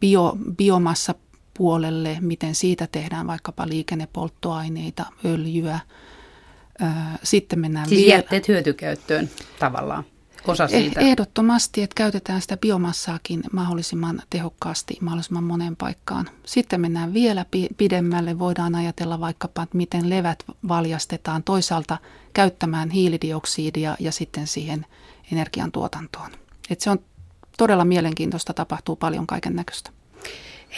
[SPEAKER 3] bio, biomassa puolelle, miten siitä tehdään vaikkapa liikennepolttoaineita, öljyä. Sitten mennään
[SPEAKER 1] siis vielä... jätteet hyötykäyttöön tavallaan, osa eh, siitä.
[SPEAKER 3] Ehdottomasti, että käytetään sitä biomassaakin mahdollisimman tehokkaasti, mahdollisimman moneen paikkaan. Sitten mennään vielä pidemmälle, voidaan ajatella vaikkapa, että miten levät valjastetaan toisaalta käyttämään hiilidioksidia ja sitten siihen energiantuotantoon. Et se on todella mielenkiintoista, tapahtuu paljon kaiken näköistä.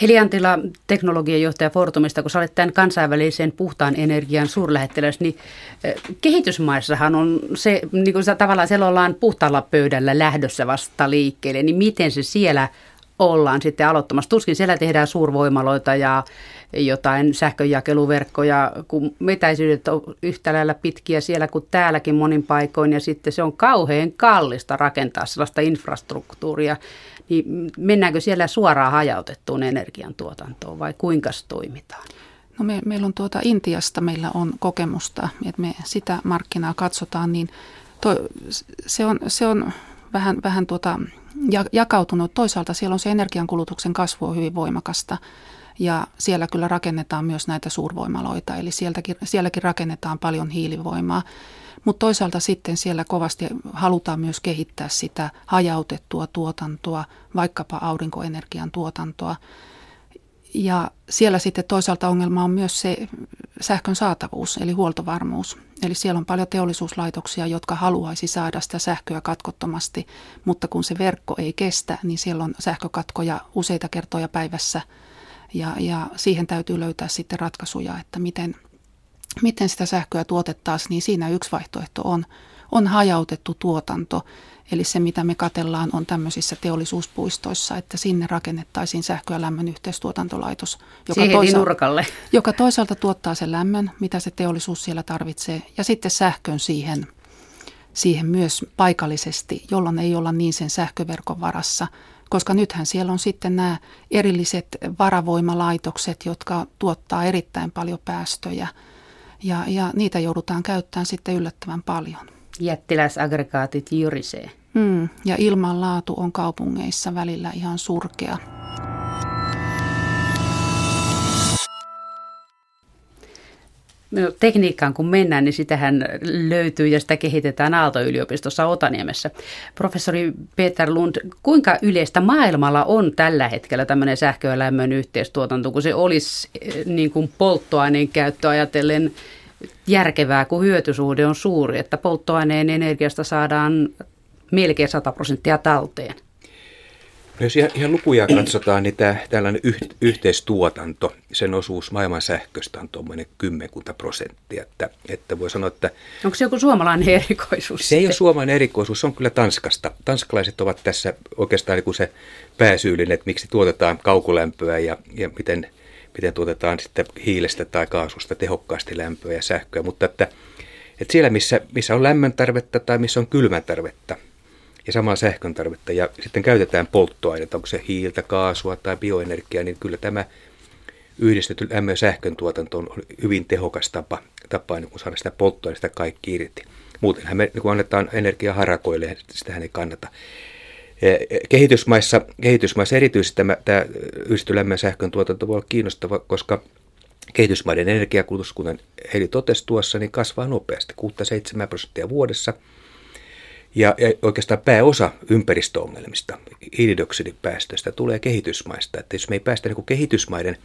[SPEAKER 1] Heli Antila, teknologian johtaja Fortumista, kun sä olet tämän kansainvälisen puhtaan energian suurlähettiläs, niin eh, kehitysmaissahan on se, niin kuin tavallaan siellä ollaan puhtaalla pöydällä lähdössä vasta liikkeelle, niin miten se siellä ollaan sitten aloittamassa. Tuskin siellä tehdään suurvoimaloita ja jotain sähkönjakeluverkkoja, kun etäisyydet on yhtä lailla pitkiä siellä kuin täälläkin monin paikoin, ja sitten se on kauhean kallista rakentaa sellaista infrastruktuuria, niin mennäänkö siellä suoraan hajautettuun energiantuotantoon vai kuinka toimitaan?
[SPEAKER 3] No me, meillä on tuota Intiasta, meillä on kokemusta, että me sitä markkinaa katsotaan, niin to, se, on, se on vähän, vähän tuota, jakautunut. Toisaalta siellä on se energiankulutuksen kasvu on hyvin voimakasta ja siellä kyllä rakennetaan myös näitä suurvoimaloita, eli sieltäkin, sielläkin rakennetaan paljon hiilivoimaa. Mutta toisaalta sitten siellä kovasti halutaan myös kehittää sitä hajautettua tuotantoa, vaikkapa aurinkoenergian tuotantoa. Ja siellä sitten toisaalta ongelma on myös se sähkön saatavuus, eli huoltovarmuus. Eli siellä on paljon teollisuuslaitoksia, jotka haluaisi saada sitä sähköä katkottomasti, mutta kun se verkko ei kestä, niin siellä on sähkökatkoja useita kertoja päivässä. Ja, ja siihen täytyy löytää sitten ratkaisuja, että miten, miten sitä sähköä tuotettaisiin, niin siinä yksi vaihtoehto on, on hajautettu tuotanto. Eli se, mitä me katellaan, on tämmöisissä teollisuuspuistoissa, että sinne rakennettaisiin sähkö- ja lämmön yhteistuotantolaitos,
[SPEAKER 1] joka, toisaalta, nurkalle.
[SPEAKER 3] joka toisaalta tuottaa sen lämmön, mitä se teollisuus siellä tarvitsee, ja sitten sähkön siihen, siihen myös paikallisesti, jolloin ei olla niin sen sähköverkon varassa, koska nythän siellä on sitten nämä erilliset varavoimalaitokset, jotka tuottaa erittäin paljon päästöjä, ja, ja niitä joudutaan käyttämään sitten yllättävän paljon.
[SPEAKER 1] Jättiläisaggregaatit jyrisee.
[SPEAKER 3] Mm, ja ilmanlaatu on kaupungeissa välillä ihan surkea.
[SPEAKER 1] No, tekniikkaan kun mennään, niin sitähän löytyy ja sitä kehitetään Aalto-yliopistossa Otaniemessä. Professori Peter Lund, kuinka yleistä maailmalla on tällä hetkellä tämmöinen sähkö- ja lämmön yhteistuotanto, kun se olisi eh, niin kuin polttoaineen käyttö ajatellen järkevää, kun hyötysuhde on suuri, että polttoaineen energiasta saadaan melkein 100 prosenttia talteen?
[SPEAKER 2] No jos ihan, ihan lukuja katsotaan, niin tämä, tällainen yh, yhteistuotanto, sen osuus maailman sähköstä on tuommoinen kymmenkunta prosenttia. Että, että voi sanoa, että...
[SPEAKER 1] Onko se joku suomalainen erikoisuus?
[SPEAKER 2] Se ei ole suomalainen erikoisuus, se on kyllä Tanskasta. Tanskalaiset ovat tässä oikeastaan niin kuin se pääsyyllinen, että miksi tuotetaan kaukolämpöä ja, ja miten, miten tuotetaan sitten hiilestä tai kaasusta tehokkaasti lämpöä ja sähköä. Mutta että, että siellä, missä, missä on lämmön tarvetta tai missä on kylmän tarvetta, ja samaa sähkön tarvetta ja sitten käytetään polttoainetta, onko se hiiltä, kaasua tai bioenergiaa, niin kyllä tämä yhdistetty sähkön tuotanto on hyvin tehokas tapa, tapa niin kun saada sitä polttoainetta kaikki irti. Muutenhan me niin kun annetaan energiaa harakoille, sitähän ei kannata. Kehitysmaissa, kehitysmaissa erityisesti tämä, tämä yhdistetty sähkön tuotanto voi olla kiinnostava, koska kehitysmaiden energiakulutus, kuten Heli totesi tuossa, niin kasvaa nopeasti, 6-7 prosenttia vuodessa – ja, ja oikeastaan pääosa ympäristöongelmista, hiilidioksidipäästöistä, tulee kehitysmaista. Että jos me ei päästä niin kehitysmaiden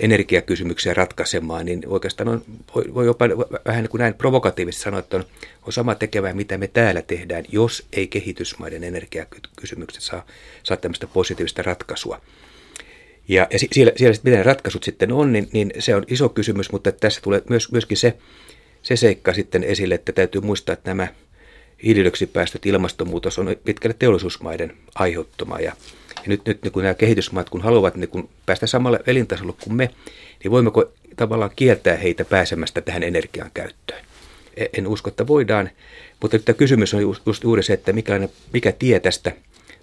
[SPEAKER 2] energiakysymyksiä ratkaisemaan, niin oikeastaan on, voi, voi jopa vähän niin kuin näin provokatiivisesti sanoa, että on, on sama tekevää, mitä me täällä tehdään, jos ei kehitysmaiden energiakysymykset saa, saa tämmöistä positiivista ratkaisua. Ja, ja siellä, siellä miten ratkaisut sitten on, niin, niin se on iso kysymys, mutta tässä tulee myös, myöskin se, se seikka sitten esille, että täytyy muistaa, että nämä hiilidioksidipäästöt, ilmastonmuutos on pitkälle teollisuusmaiden aiheuttama. Ja, ja nyt, nyt niin kun nämä kehitysmaat, kun haluavat niin kun päästä samalle elintasolle kuin me, niin voimmeko tavallaan kieltää heitä pääsemästä tähän energian käyttöön? E, en usko, että voidaan, mutta nyt tämä kysymys on just, juuri se, että mikä, mikä tie tästä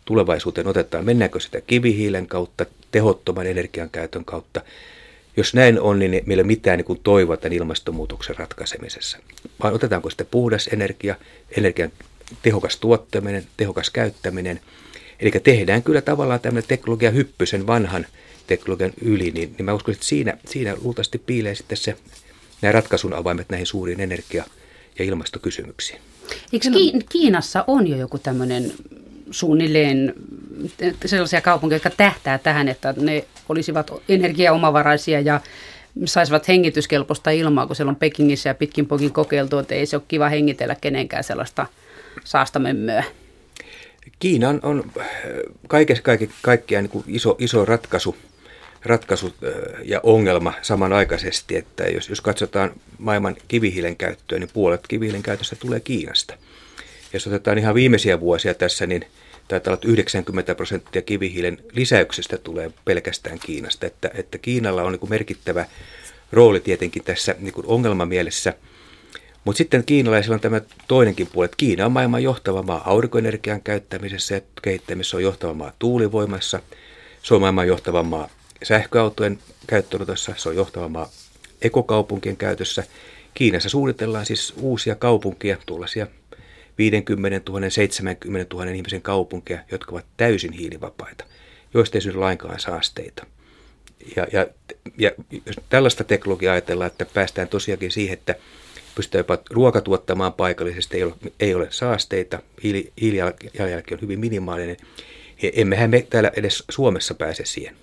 [SPEAKER 2] tulevaisuuteen otetaan. Mennäänkö sitä kivihiilen kautta, tehottoman energian käytön kautta jos näin on, niin meillä ei ole mitään niin toivoa tämän ilmastonmuutoksen ratkaisemisessa. Vaan otetaanko sitten puhdas energia, energian tehokas tuottaminen, tehokas käyttäminen. Eli tehdään kyllä tavallaan tämmöinen teknologia hyppy sen vanhan teknologian yli, niin, niin mä uskon, että siinä, siinä luultavasti piilee sitten se, nämä ratkaisun avaimet näihin suuriin energia- ja ilmastokysymyksiin.
[SPEAKER 1] Eikö Kiinassa on jo joku tämmöinen suunnilleen sellaisia kaupunkeja, jotka tähtää tähän, että ne olisivat energiaomavaraisia ja saisivat hengityskelpoista ilmaa, kun siellä on Pekingissä ja pitkin pokin kokeiltu, että ei se ole kiva hengitellä kenenkään sellaista saastamömmöä.
[SPEAKER 2] Kiina on, on kaikessa kaikki, kaikkiaan niin iso, iso ratkaisu, ratkaisu ja ongelma samanaikaisesti, että jos, jos katsotaan maailman kivihiilen käyttöä, niin puolet kivihiilen käytöstä tulee Kiinasta. Jos otetaan ihan viimeisiä vuosia tässä, niin taitaa olla 90 prosenttia kivihiilen lisäyksestä tulee pelkästään Kiinasta. Että, että Kiinalla on niin merkittävä rooli tietenkin tässä niin ongelmamielessä. Mutta sitten kiinalaisilla on tämä toinenkin puoli, että Kiina on maailman johtava maa aurinkoenergian käyttämisessä ja kehittämisessä on johtava maa tuulivoimassa. Se on maailman johtava maa sähköautojen käyttöönotossa, se on johtava maa ekokaupunkien käytössä. Kiinassa suunnitellaan siis uusia kaupunkia, tuollaisia 50 000, 70 000 ihmisen kaupunkeja, jotka ovat täysin hiilivapaita, joista ei synny lainkaan saasteita. Ja, ja, ja jos tällaista teknologiaa ajatellaan, että päästään tosiaankin siihen, että pystytään jopa ruoka tuottamaan paikallisesti, ei ole, ei ole saasteita, hiili, hiilijalanjälki on hyvin minimaalinen, emmehän me täällä edes Suomessa pääse siihen.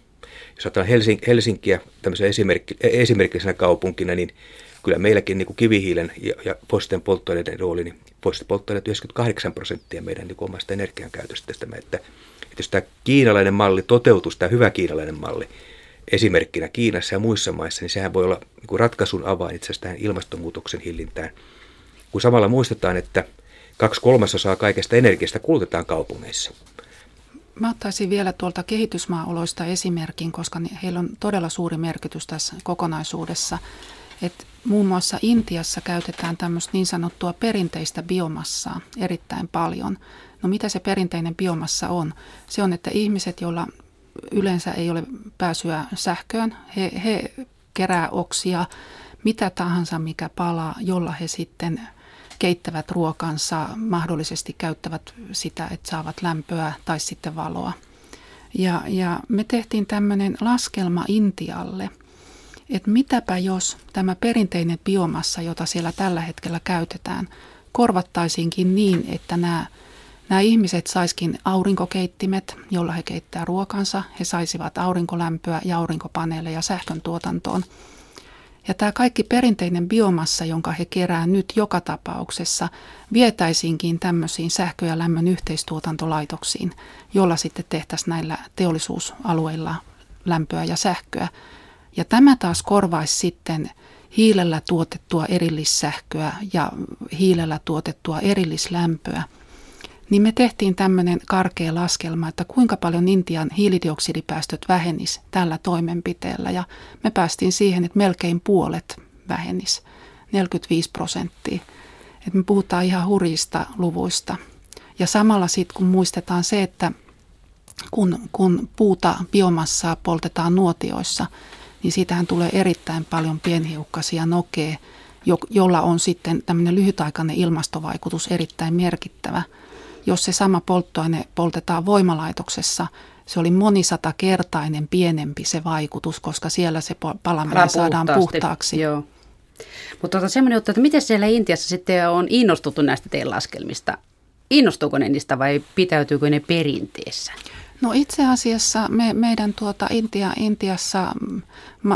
[SPEAKER 2] Jos otetaan Helsinkiä tämmöisenä esimerkki, esimerkkisenä kaupunkina, niin kyllä meilläkin niin kuin kivihiilen ja, ja fossiilisten polttoaineiden rooli, niin fossiiliset polttoaineet 98 prosenttia meidän niin kuin omasta energiankäytöstä. Että, että jos tämä kiinalainen malli toteutus, tämä hyvä kiinalainen malli, esimerkkinä Kiinassa ja muissa maissa, niin sehän voi olla niin kuin ratkaisun avain itse asiassa tähän ilmastonmuutoksen hillintään. Kun samalla muistetaan, että kaksi kolmasosaa kaikesta energiasta kulutetaan kaupungeissa.
[SPEAKER 3] Mä ottaisin vielä tuolta kehitysmaaoloista esimerkin, koska heillä on todella suuri merkitys tässä kokonaisuudessa. Et muun muassa Intiassa käytetään tämmöistä niin sanottua perinteistä biomassaa erittäin paljon. No mitä se perinteinen biomassa on? Se on, että ihmiset, joilla yleensä ei ole pääsyä sähköön, he, he kerää oksia, mitä tahansa mikä palaa, jolla he sitten keittävät ruokansa, mahdollisesti käyttävät sitä, että saavat lämpöä tai sitten valoa. Ja, ja me tehtiin tämmöinen laskelma Intialle – että mitäpä jos tämä perinteinen biomassa, jota siellä tällä hetkellä käytetään, korvattaisiinkin niin, että nämä, nämä ihmiset saiskin aurinkokeittimet, jolla he keittää ruokansa, he saisivat aurinkolämpöä ja aurinkopaneeleja sähkön tuotantoon – ja tämä kaikki perinteinen biomassa, jonka he kerää nyt joka tapauksessa, vietäisinkin tämmöisiin sähkö- ja lämmön yhteistuotantolaitoksiin, jolla sitten tehtäisiin näillä teollisuusalueilla lämpöä ja sähköä. Ja tämä taas korvaisi sitten hiilellä tuotettua erillissähköä ja hiilellä tuotettua erillislämpöä – niin me tehtiin tämmöinen karkea laskelma, että kuinka paljon Intian hiilidioksidipäästöt vähenis tällä toimenpiteellä. Ja me päästiin siihen, että melkein puolet vähenis, 45 prosenttia. Että me puhutaan ihan hurjista luvuista. Ja samalla sitten kun muistetaan se, että kun, kun puuta biomassaa poltetaan nuotioissa, niin siitähän tulee erittäin paljon pienhiukkasia nokea, jolla on sitten tämmöinen lyhytaikainen ilmastovaikutus erittäin merkittävä – jos se sama polttoaine poltetaan voimalaitoksessa, se oli monisatakertainen pienempi se vaikutus, koska siellä se palaminen saadaan puhtaaksi.
[SPEAKER 1] Joo. Mutta tota semmoinen juttu, että miten siellä Intiassa sitten on innostuttu näistä teidän laskelmista? Innostuuko ne niistä vai pitäytyykö ne perinteessä?
[SPEAKER 3] No itse asiassa me, meidän tuota Intia, Intiassa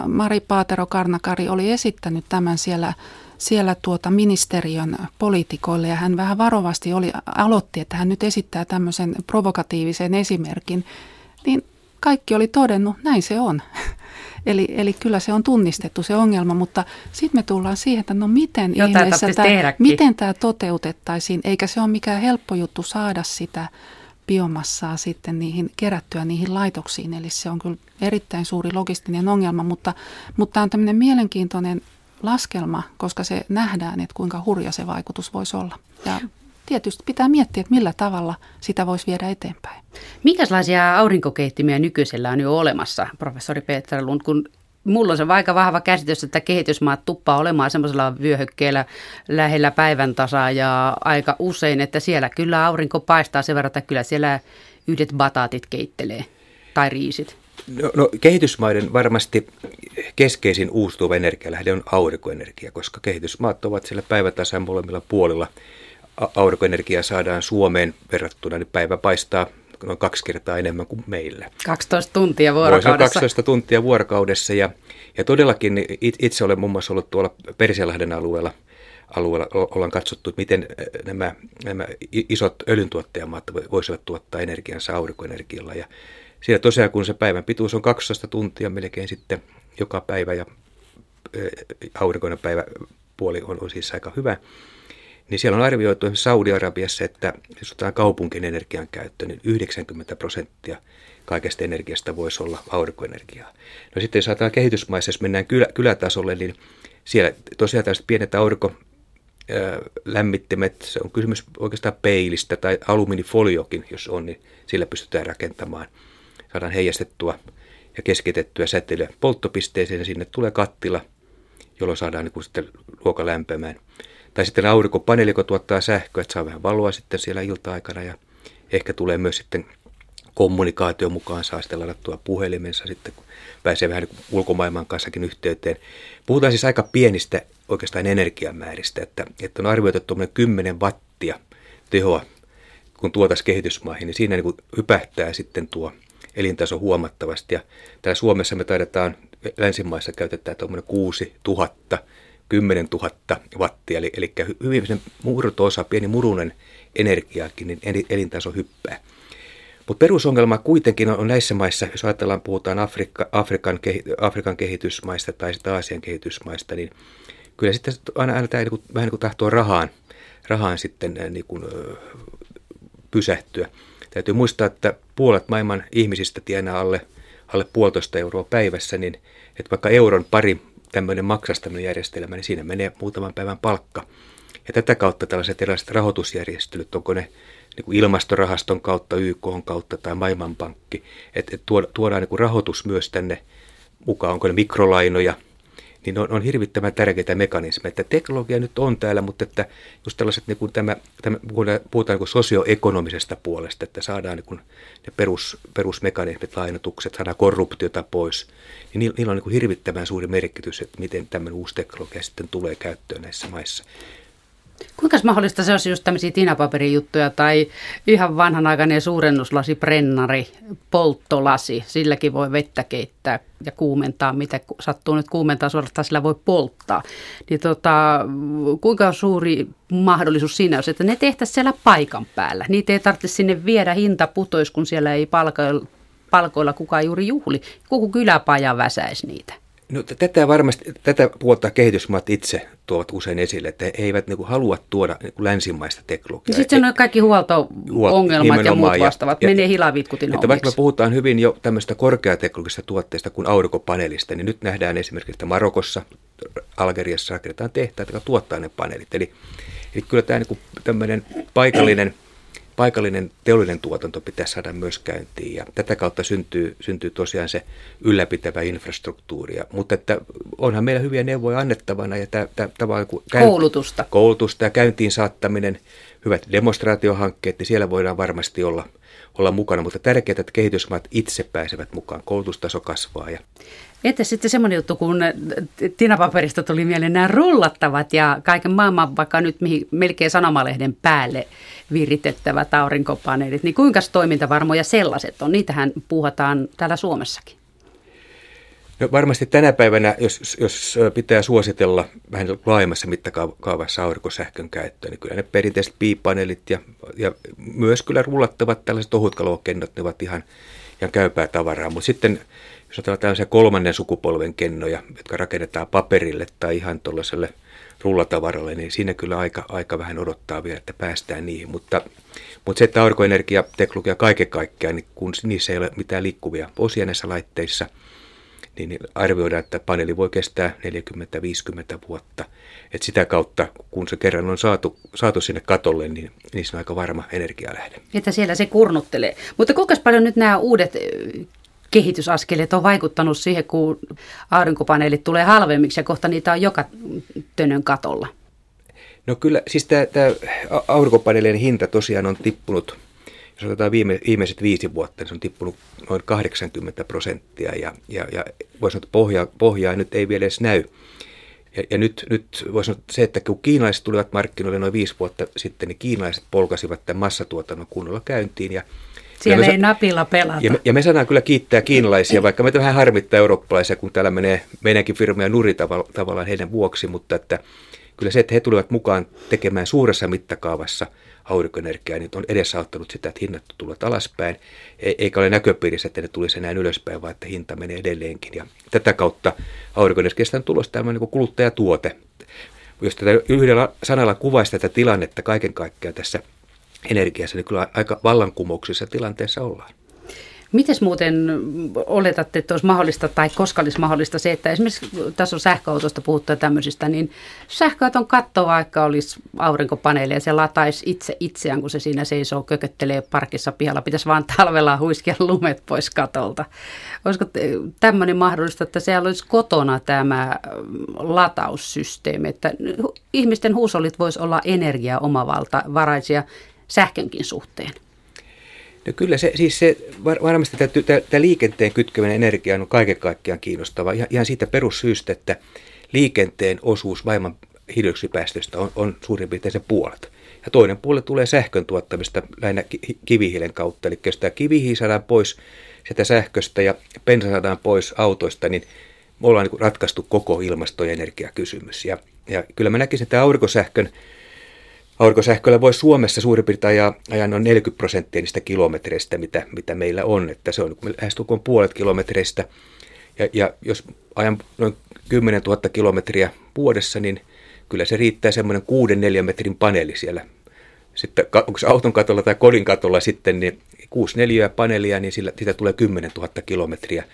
[SPEAKER 3] Mari Paatero Karnakari oli esittänyt tämän siellä siellä tuota ministeriön poliitikoille ja hän vähän varovasti oli, aloitti, että hän nyt esittää tämmöisen provokatiivisen esimerkin, niin kaikki oli todennut, näin se on. Eli, eli kyllä se on tunnistettu se ongelma, mutta sitten me tullaan siihen, että no miten ihmeessä tämä, miten tämä toteutettaisiin, eikä se ole mikään helppo juttu saada sitä biomassaa sitten niihin, kerättyä niihin laitoksiin. Eli se on kyllä erittäin suuri logistinen ongelma, mutta, mutta tämä on tämmöinen mielenkiintoinen laskelma, koska se nähdään, että kuinka hurja se vaikutus voisi olla. Ja tietysti pitää miettiä, että millä tavalla sitä voisi viedä eteenpäin.
[SPEAKER 1] Minkälaisia aurinkokeittimiä nykyisellä on jo olemassa, professori Peter Lund, kun mulla on se aika vahva käsitys, että kehitysmaat tuppaa olemaan semmoisella vyöhykkeellä lähellä päivän tasaa ja aika usein, että siellä kyllä aurinko paistaa sen verran, että kyllä siellä yhdet bataatit keittelee tai riisit.
[SPEAKER 2] No, no kehitysmaiden varmasti keskeisin uusiutuva energialähde on aurinkoenergia, koska kehitysmaat ovat siellä päivätasan molemmilla puolilla. Aurinkoenergiaa saadaan Suomeen verrattuna, niin päivä paistaa noin kaksi kertaa enemmän kuin meillä.
[SPEAKER 1] 12 tuntia vuorokaudessa. Voisi
[SPEAKER 2] 12 tuntia vuorokaudessa ja, ja todellakin itse olen muun muassa ollut tuolla Persialahden alueella, alueella ollaan katsottu, että miten nämä, nämä isot öljyntuottajamaat voisivat tuottaa energiansa aurinkoenergialla ja siellä tosiaan, kun se päivän pituus on 12 tuntia melkein sitten joka päivä ja aurinkoinen päivä puoli on, on siis aika hyvä, niin siellä on arvioitu esimerkiksi Saudi-Arabiassa, että jos otetaan kaupunkien energian käyttö, niin 90 prosenttia kaikesta energiasta voisi olla aurinkoenergiaa. No sitten jos ajatellaan kehitysmaissa, jos mennään kylä, kylätasolle, niin siellä tosiaan tällaiset pienet aurinko lämmittimet, se on kysymys oikeastaan peilistä tai alumiinifoliokin, jos on, niin sillä pystytään rakentamaan – saadaan heijastettua ja keskitettyä säteilyä polttopisteeseen ja sinne tulee kattila, jolloin saadaan niin sitten ruoka lämpemään. Tai sitten aurinkopaneeli, joka tuottaa sähköä, että saa vähän valoa sitten siellä ilta-aikana ja ehkä tulee myös sitten kommunikaatio mukaan, saa sitten ladattua puhelimensa sitten, kun pääsee vähän niin ulkomaailman kanssakin yhteyteen. Puhutaan siis aika pienistä oikeastaan energiamääristä, että, että on arvioitu tuommoinen 10 wattia tehoa, kun tuotaisiin kehitysmaihin, niin siinä niin kuin hypähtää sitten tuo elintaso huomattavasti. Ja täällä Suomessa me taidetaan, länsimaissa käytetään tuommoinen 6 000, 10 000 wattia, eli, eli hyvin murto-osa, pieni murunen energiaakin, niin elintaso hyppää. Mutta perusongelma kuitenkin on, näissä maissa, jos ajatellaan, puhutaan Afrikka, Afrikan, Afrikan kehitysmaista tai sitten Aasian kehitysmaista, niin kyllä sitten aina, aina tämä niin vähän niin kuin tahtoo rahaan, rahaan sitten niin kuin, pysähtyä. Täytyy muistaa, että puolet maailman ihmisistä tienaa alle, alle puolitoista euroa päivässä, niin että vaikka euron pari tämmöinen maksastaminen järjestelmä, niin siinä menee muutaman päivän palkka. Ja tätä kautta tällaiset erilaiset rahoitusjärjestelyt, onko ne niin kuin ilmastorahaston kautta, YK kautta tai Maailmanpankki, että et tuodaan niin kuin rahoitus myös tänne mukaan, onko ne mikrolainoja, niin on, on hirvittävän tärkeitä mekanismeja. Että teknologia nyt on täällä, mutta että just tällaiset, niin kuin tämä, tämä, puhutaan niin sosioekonomisesta puolesta, että saadaan niin kuin ne perus, perusmekanismit, lainotukset, saadaan korruptiota pois, niin niillä, on niin kuin hirvittävän suuri merkitys, että miten tämmöinen uusi teknologia sitten tulee käyttöön näissä maissa.
[SPEAKER 1] Kuinka mahdollista se olisi just tämmöisiä tinapaperijuttuja tai ihan vanhanaikainen suurennuslasi, brennari, polttolasi. Silläkin voi vettä keittää ja kuumentaa, mitä sattuu nyt kuumentaa suorastaan, sillä voi polttaa. Niin tota, kuinka suuri mahdollisuus siinä olisi, että ne tehtäisiin siellä paikan päällä. Niitä ei tarvitse sinne viedä hinta putois, kun siellä ei palkoilla, palkoilla kukaan juuri juhli. Koko kyläpaja väsäisi niitä.
[SPEAKER 2] No, tätä varmasti, tätä puolta kehitysmaat itse tuovat usein esille, että he eivät niin kuin, halua tuoda niin kuin, länsimaista teknologiaa.
[SPEAKER 1] Sitten on kaikki huolto-ongelmat ja muut vastaavat, ja, menee hilavitkutin
[SPEAKER 2] että Vaikka me puhutaan hyvin jo tämmöistä korkeateknologisista tuotteista kuin aurinkopaneelista, niin nyt nähdään esimerkiksi, että Marokossa, Algeriassa rakennetaan tehtaita, jotka tuottaa ne paneelit. Eli, eli kyllä tämä niin kuin, tämmöinen paikallinen – paikallinen teollinen tuotanto pitäisi saada myös käyntiin ja tätä kautta syntyy, syntyy tosiaan se ylläpitävä infrastruktuuri. Mutta että onhan meillä hyviä neuvoja annettavana ja tämä, tämä, tämä
[SPEAKER 1] koulutusta.
[SPEAKER 2] koulutusta ja käyntiin saattaminen, hyvät demonstraatiohankkeet, niin siellä voidaan varmasti olla, olla mukana, mutta tärkeää, että kehitysmaat itse pääsevät mukaan, koulutustaso kasvaa. Ja...
[SPEAKER 1] Entä sitten semmoinen juttu, kun tinapaperista tuli mieleen nämä rullattavat ja kaiken maailman vaikka nyt mihin, melkein sanomalehden päälle viritettävät aurinkopaneelit, niin kuinka toimintavarmoja sellaiset on? Niitähän puhutaan täällä Suomessakin.
[SPEAKER 2] No varmasti tänä päivänä, jos, jos pitää suositella vähän laajemmassa mittakaavassa aurinkosähkön käyttöä, niin kyllä ne perinteiset piipaneelit ja, ja myös kyllä rullattavat tällaiset ohutkalvokennot, ne ovat ihan, ihan käypää tavaraa. Mutta sitten jos ajatellaan tällaisia kolmannen sukupolven kennoja, jotka rakennetaan paperille tai ihan tuollaiselle – rullatavaralle, niin siinä kyllä aika, aika vähän odottaa vielä, että päästään niihin. Mutta, mutta se, että aurinkoenergiateknologia kaiken kaikkiaan, niin kun niissä ei ole mitään liikkuvia osia näissä laitteissa, niin arvioidaan, että paneeli voi kestää 40-50 vuotta. Et sitä kautta, kun se kerran on saatu, saatu sinne katolle, niin niissä on aika varma energialähde.
[SPEAKER 1] Että siellä se kurnuttelee. Mutta kuinka paljon nyt nämä uudet kehitysaskeleet on vaikuttanut siihen, kun aurinkopaneelit tulee halvemmiksi ja kohta niitä on joka tönön katolla?
[SPEAKER 2] No kyllä, siis tämä, tämä aurinkopaneelien hinta tosiaan on tippunut, jos otetaan viime, viimeiset viisi vuotta, niin se on tippunut noin 80 prosenttia ja, ja, ja voisi sanoa, että pohjaa, pohjaa nyt ei vielä edes näy. Ja, ja nyt, nyt voisi sanoa, että se, että kun kiinalaiset tulivat markkinoille noin viisi vuotta sitten, niin kiinalaiset polkasivat tämän massatuotannon kunnolla käyntiin ja
[SPEAKER 1] siellä ei napilla pelata.
[SPEAKER 2] Ja me, ja me saadaan kyllä kiittää kiinalaisia, vaikka meitä vähän harmittaa eurooppalaisia, kun täällä menee meidänkin firmoja nuri tavallaan heidän vuoksi, mutta että kyllä se, että he tulivat mukaan tekemään suuressa mittakaavassa aurinkoenergiaa, niin on edesauttanut sitä, että hinnat tulevat alaspäin, e- eikä ole näköpiirissä, että ne tulisi enää ylöspäin, vaan että hinta menee edelleenkin. Ja tätä kautta aurinkoenergiasta on tulossa tämmöinen niin kuluttajatuote. Jos tätä yhdellä sanalla kuvaisi tätä tilannetta kaiken kaikkiaan tässä energiassa, niin kyllä aika vallankumouksessa tilanteessa ollaan.
[SPEAKER 1] Miten muuten oletatte, että olisi mahdollista tai koska olisi mahdollista se, että esimerkiksi tässä on sähköautosta puhuttu ja tämmöisistä, niin sähköauton katto vaikka olisi aurinkopaneeli ja se lataisi itse itseään, kun se siinä seisoo, kököttelee parkissa pihalla. Pitäisi vaan talvella huiskia lumet pois katolta. Olisiko tämmöinen mahdollista, että siellä olisi kotona tämä lataussysteemi, että ihmisten huusolit voisi olla energiaomavaraisia sähkönkin suhteen?
[SPEAKER 2] No kyllä se, siis se var, varmasti tämä liikenteen kytkeminen energiaan on kaiken kaikkiaan kiinnostava. Ihan, ihan siitä perussyystä, että liikenteen osuus maailman hiilidioksidipäästöistä on, on suurin piirtein se puolet. Ja toinen puoli tulee sähkön tuottamista lähinnä kivihiilen kautta. Eli jos tämä kivihiili saadaan pois sitä sähköstä ja bensa saadaan pois autoista, niin me ollaan niin ratkaistu koko ilmasto- ja energiakysymys. Ja, ja kyllä mä näkisin, että aurinkosähkön aurinkosähköllä voi Suomessa suurin piirtein ajaa, ajaa noin 40 prosenttia niistä kilometreistä, mitä, mitä meillä on. Että se on lähestulkoon puolet kilometreistä. Ja, ja jos ajan noin 10 000 kilometriä vuodessa, niin kyllä se riittää semmoinen 6-4 metrin paneeli siellä. Sitten onko se auton katolla tai kodin katolla sitten, niin 6 neliöä paneelia, niin sillä, siitä tulee 10 000 kilometriä.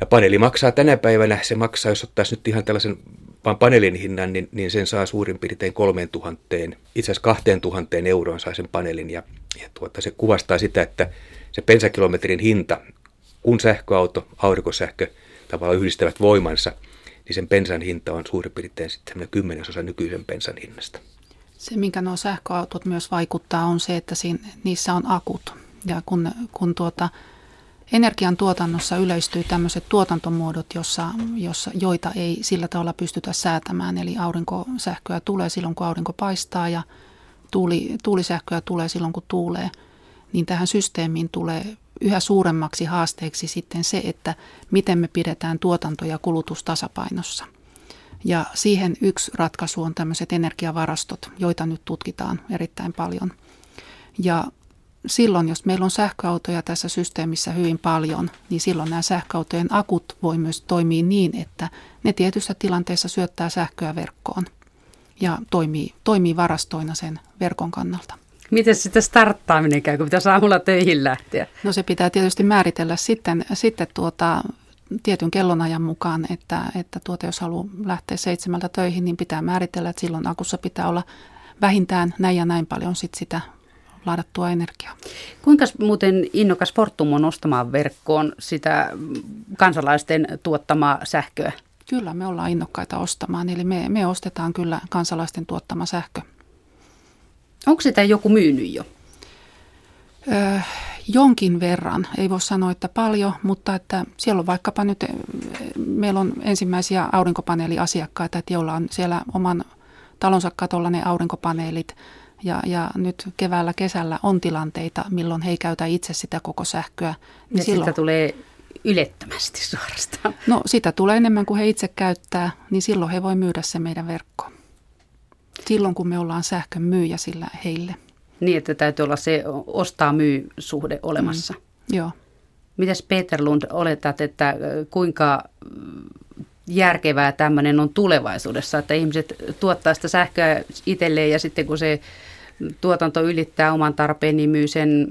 [SPEAKER 2] Ja paneeli maksaa tänä päivänä, se maksaa, jos ottaisi nyt ihan tällaisen vaan paneelin hinnan, niin, niin sen saa suurin piirtein 3000, itse asiassa 2000 euroon saa sen paneelin. Ja, ja tuota, se kuvastaa sitä, että se pensakilometrin hinta, kun sähköauto, aurinkosähkö tavallaan yhdistävät voimansa, niin sen bensan hinta on suurin piirtein sitten kymmenesosa nykyisen bensan hinnasta.
[SPEAKER 3] Se, minkä nuo sähköautot myös vaikuttaa, on se, että siinä, niissä on akut. Ja kun, kun tuota, energian tuotannossa yleistyy tämmöiset tuotantomuodot, jossa, jossa, joita ei sillä tavalla pystytä säätämään. Eli aurinkosähköä tulee silloin, kun aurinko paistaa ja tuuli, tuulisähköä tulee silloin, kun tuulee. Niin tähän systeemiin tulee yhä suuremmaksi haasteeksi sitten se, että miten me pidetään tuotanto ja kulutus tasapainossa. Ja siihen yksi ratkaisu on tämmöiset energiavarastot, joita nyt tutkitaan erittäin paljon. Ja silloin, jos meillä on sähköautoja tässä systeemissä hyvin paljon, niin silloin nämä sähköautojen akut voi myös toimia niin, että ne tietyissä tilanteissa syöttää sähköä verkkoon ja toimii, toimii varastoina sen verkon kannalta.
[SPEAKER 1] Miten sitten starttaaminen käy, kun pitäisi aamulla töihin lähteä?
[SPEAKER 3] No se pitää tietysti määritellä sitten, sitten tuota, tietyn kellonajan mukaan, että, että tuota, jos haluaa lähteä seitsemältä töihin, niin pitää määritellä, että silloin akussa pitää olla vähintään näin ja näin paljon sit sitä ladattua energiaa.
[SPEAKER 1] Kuinka muuten innokas Fortum on ostamaan verkkoon sitä kansalaisten tuottamaa sähköä?
[SPEAKER 3] Kyllä, me ollaan innokkaita ostamaan, eli me, me ostetaan kyllä kansalaisten tuottama sähkö.
[SPEAKER 1] Onko sitä joku myynyt jo?
[SPEAKER 3] Öö, jonkin verran, ei voi sanoa, että paljon, mutta että siellä on vaikkapa nyt, meillä on ensimmäisiä aurinkopaneeliasiakkaita, että joilla on siellä oman talonsa katolla ne aurinkopaneelit ja, ja nyt keväällä, kesällä on tilanteita, milloin he ei käytä itse sitä koko sähköä.
[SPEAKER 1] Niin ja silloin, sitä tulee ylettömästi suorastaan.
[SPEAKER 3] No sitä tulee enemmän kuin he itse käyttää, niin silloin he voi myydä se meidän verkkoon. Silloin kun me ollaan sähkön myyjä sillä heille.
[SPEAKER 1] Niin, että täytyy olla se ostaa-myy-suhde olemassa.
[SPEAKER 3] Mm, joo.
[SPEAKER 1] Mitäs Peter Lund oletat, että kuinka järkevää tämmöinen on tulevaisuudessa, että ihmiset tuottaa sitä sähköä itselleen ja sitten kun se tuotanto ylittää oman tarpeen, niin myy sen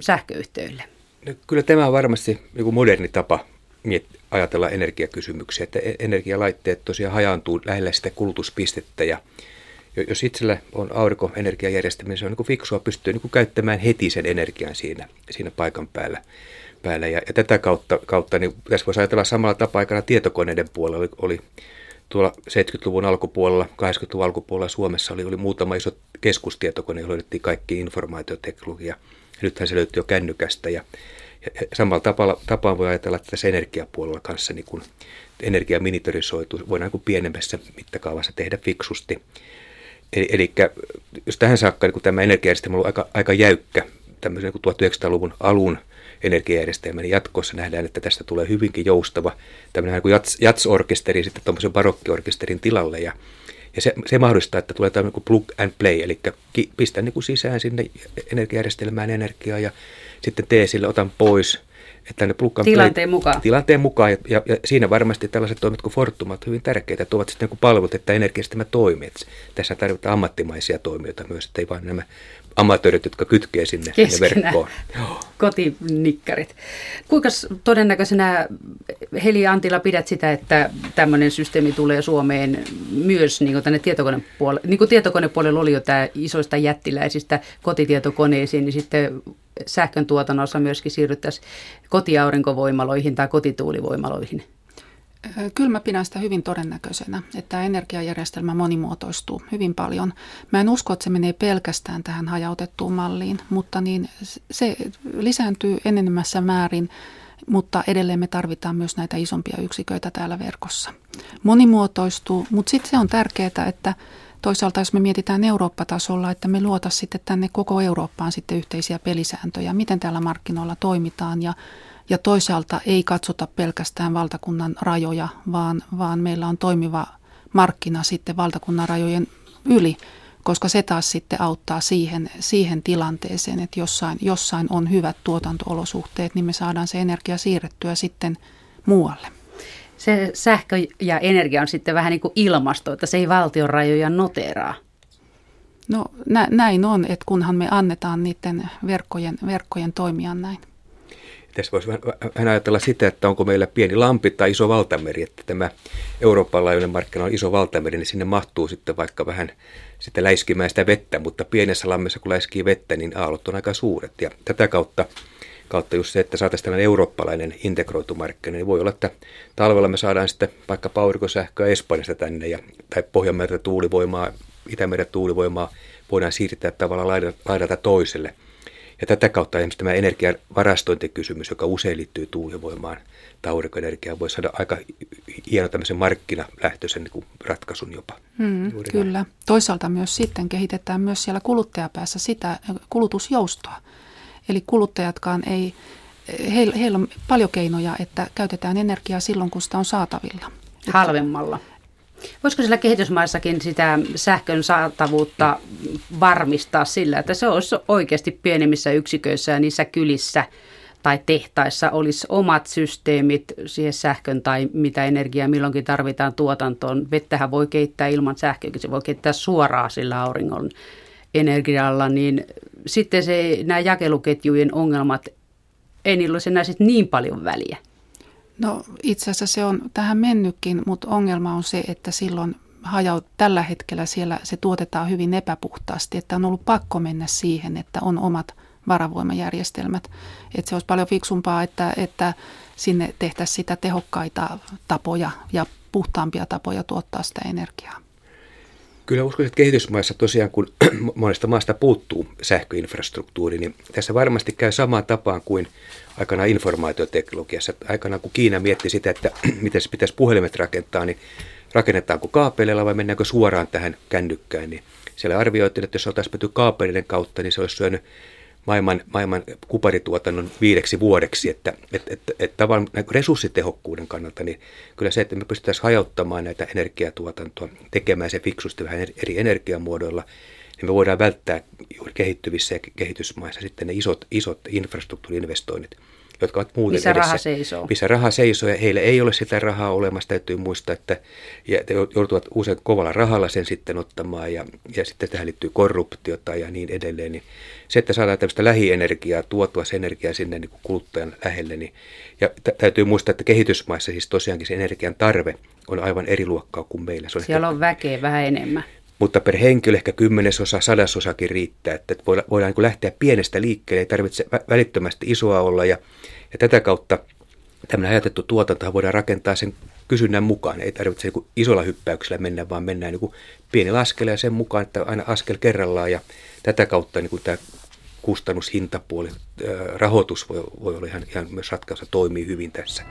[SPEAKER 1] sähköyhtiöille?
[SPEAKER 2] No, kyllä tämä on varmasti joku moderni tapa ajatella energiakysymyksiä, että e-, energialaitteet tosiaan hajaantuu lähellä sitä kulutuspistettä ja jos itsellä on aurinkoenergiajärjestelmä, niin se on niin fiksua pystyä niin käyttämään heti sen energian siinä, siinä paikan päällä. päällä. Ja, ja tätä kautta, kautta niin tässä voisi ajatella samalla tapaa aikana tietokoneiden puolella oli, oli tuolla 70-luvun alkupuolella, 80-luvun alkupuolella Suomessa oli, oli muutama iso keskustietokone, jolla löydettiin kaikki informaatioteknologia. Nythän se löytyy jo kännykästä ja, ja samalla tapaa, tapaa voi ajatella, että tässä energiapuolella kanssa niin kun energia minitorisoituu, voidaan niin pienemmässä mittakaavassa tehdä fiksusti. Eli, eli jos tähän saakka niin tämä energiajärjestelmä on ollut aika, aika jäykkä, tämmöisen niin 1900-luvun alun energiajärjestelmä, niin jatkossa nähdään, että tästä tulee hyvinkin joustava tämmöinen niin jats, jats-orkesteri sitten tuommoisen barokkiorkesterin tilalle. Ja, ja se, se mahdollistaa, että tulee tämmöinen kuin plug and play, eli pistän niin kuin sisään sinne energiajärjestelmään energiaa ja sitten tee sille, otan pois –
[SPEAKER 1] että ne plug tilanteen mukaan.
[SPEAKER 2] Tilanteen mukaan. Ja, ja, ja, siinä varmasti tällaiset toimet kuin Fortum ovat hyvin tärkeitä, tuovat sitten niin palvelut, että energiastelmä toimii. Tässä tarvitaan ammattimaisia toimijoita myös, että ei vain nämä amatöörit, jotka kytkee sinne, sinne verkkoon.
[SPEAKER 1] Kotinikkarit. Kuinka todennäköisenä Heli Antila pidät sitä, että tämmöinen systeemi tulee Suomeen myös niin kuin tänne tietokonepuolelle? Niin kuin tietokonepuolella oli jo tämä isoista jättiläisistä kotitietokoneisiin, niin sitten sähkön tuotannossa myöskin siirryttäisiin kotiaurinkovoimaloihin tai kotituulivoimaloihin?
[SPEAKER 3] Kyllä mä pidän sitä hyvin todennäköisenä, että tämä energiajärjestelmä monimuotoistuu hyvin paljon. Mä en usko, että se menee pelkästään tähän hajautettuun malliin, mutta niin se lisääntyy enenemässä määrin, mutta edelleen me tarvitaan myös näitä isompia yksiköitä täällä verkossa. Monimuotoistuu, mutta sitten se on tärkeää, että toisaalta jos me mietitään Eurooppa-tasolla, että me luota sitten tänne koko Eurooppaan sitten yhteisiä pelisääntöjä, miten täällä markkinoilla toimitaan ja, ja toisaalta ei katsota pelkästään valtakunnan rajoja, vaan, vaan meillä on toimiva markkina sitten valtakunnan rajojen yli, koska se taas sitten auttaa siihen, siihen tilanteeseen, että jossain, jossain on hyvät tuotantoolosuhteet, niin me saadaan se energia siirrettyä sitten muualle
[SPEAKER 1] se sähkö ja energia on sitten vähän niin kuin ilmasto, että se ei valtion rajoja noteraa.
[SPEAKER 3] No nä, näin on, että kunhan me annetaan niiden verkkojen, verkkojen toimia näin.
[SPEAKER 2] Tässä voisi vähän ajatella sitä, että onko meillä pieni lampi tai iso valtameri, että tämä Euroopan laajuinen markkina on iso valtameri, niin sinne mahtuu sitten vaikka vähän sitä läiskimään sitä vettä, mutta pienessä lammessa kun läiskii vettä, niin aallot on aika suuret. Ja tätä kautta kautta just se, että saataisiin tällainen eurooppalainen integroitu markkina, niin voi olla, että talvella me saadaan sitten vaikka aurinkosähköä Espanjasta tänne ja, tai Pohjanmerta tuulivoimaa, Itämeren tuulivoimaa voidaan siirtää tavallaan laidalta toiselle. Ja tätä kautta esimerkiksi tämä energian varastointikysymys, joka usein liittyy tuulivoimaan tai aurinkoenergiaan, voi saada aika hieno tämmöisen markkinalähtöisen niin ratkaisun jopa.
[SPEAKER 3] Hmm, kyllä. Näin. Toisaalta myös sitten kehitetään myös siellä kuluttajapäässä sitä kulutusjoustoa. Eli kuluttajatkaan ei, heillä, heillä on paljon keinoja, että käytetään energiaa silloin, kun sitä on saatavilla.
[SPEAKER 1] Halvemmalla. Voisiko sillä kehitysmaissakin sitä sähkön saatavuutta varmistaa sillä, että se olisi oikeasti pienemmissä yksiköissä ja niissä kylissä tai tehtaissa olisi omat systeemit siihen sähkön tai mitä energiaa milloinkin tarvitaan tuotantoon. Vettähän voi keittää ilman sähköä, se voi keittää suoraan sillä auringon energialla, niin sitten se, nämä jakeluketjujen ongelmat, ei niillä olisi enää niin paljon väliä.
[SPEAKER 3] No itse asiassa se on tähän mennytkin, mutta ongelma on se, että silloin hajaut, tällä hetkellä siellä se tuotetaan hyvin epäpuhtaasti, että on ollut pakko mennä siihen, että on omat varavoimajärjestelmät. Että se olisi paljon fiksumpaa, että, että sinne tehtäisiin sitä tehokkaita tapoja ja puhtaampia tapoja tuottaa sitä energiaa.
[SPEAKER 2] Kyllä uskoisin, että kehitysmaissa tosiaan, kun monesta maasta puuttuu sähköinfrastruktuuri, niin tässä varmasti käy samaan tapaan kuin aikanaan informaatioteknologiassa. Aikanaan kun Kiina mietti sitä, että miten se pitäisi puhelimet rakentaa, niin rakennetaanko kaapeleilla vai mennäänkö suoraan tähän kännykkään, niin siellä arvioitiin, että jos oltaisiin menty kaapeleiden kautta, niin se olisi syönyt maailman, maailman kuparituotannon viideksi vuodeksi, että et, et, et tavallaan resurssitehokkuuden kannalta, niin kyllä se, että me pystyttäisiin hajauttamaan näitä energiatuotantoa, tekemään se fiksusti vähän eri energiamuodoilla, niin me voidaan välttää juuri kehittyvissä ja kehitysmaissa sitten ne isot, isot infrastruktuuriinvestoinnit, jotka ovat muuten
[SPEAKER 1] Missä edessä. raha seisoo.
[SPEAKER 2] Missä raha seisoo ja heillä ei ole sitä rahaa olemassa. Täytyy muistaa, että ja joutuvat usein kovalla rahalla sen sitten ottamaan ja, ja sitten tähän liittyy korruptiota ja niin edelleen. Niin se, että saadaan tämmöistä lähienergiaa, tuotua se energiaa sinne niin kuin kuluttajan lähelle. Niin, ja t- täytyy muistaa, että kehitysmaissa siis tosiaankin se energian tarve on aivan eri luokkaa kuin meillä.
[SPEAKER 1] Se on Siellä ehkä, on väkeä vähän enemmän
[SPEAKER 2] mutta per henkilö ehkä kymmenesosa, sadasosakin riittää, että voidaan niin lähteä pienestä liikkeelle, ei tarvitse välittömästi isoa olla ja, ja tätä kautta tämmöinen ajatettu tuotanto voidaan rakentaa sen kysynnän mukaan. Ei tarvitse niin isolla hyppäyksellä mennä, vaan mennään niin pieni askel ja sen mukaan, että aina askel kerrallaan ja tätä kautta niin tämä kustannushintapuoli, rahoitus voi, voi olla ihan, ihan myös ratkaisu, toimii hyvin tässä.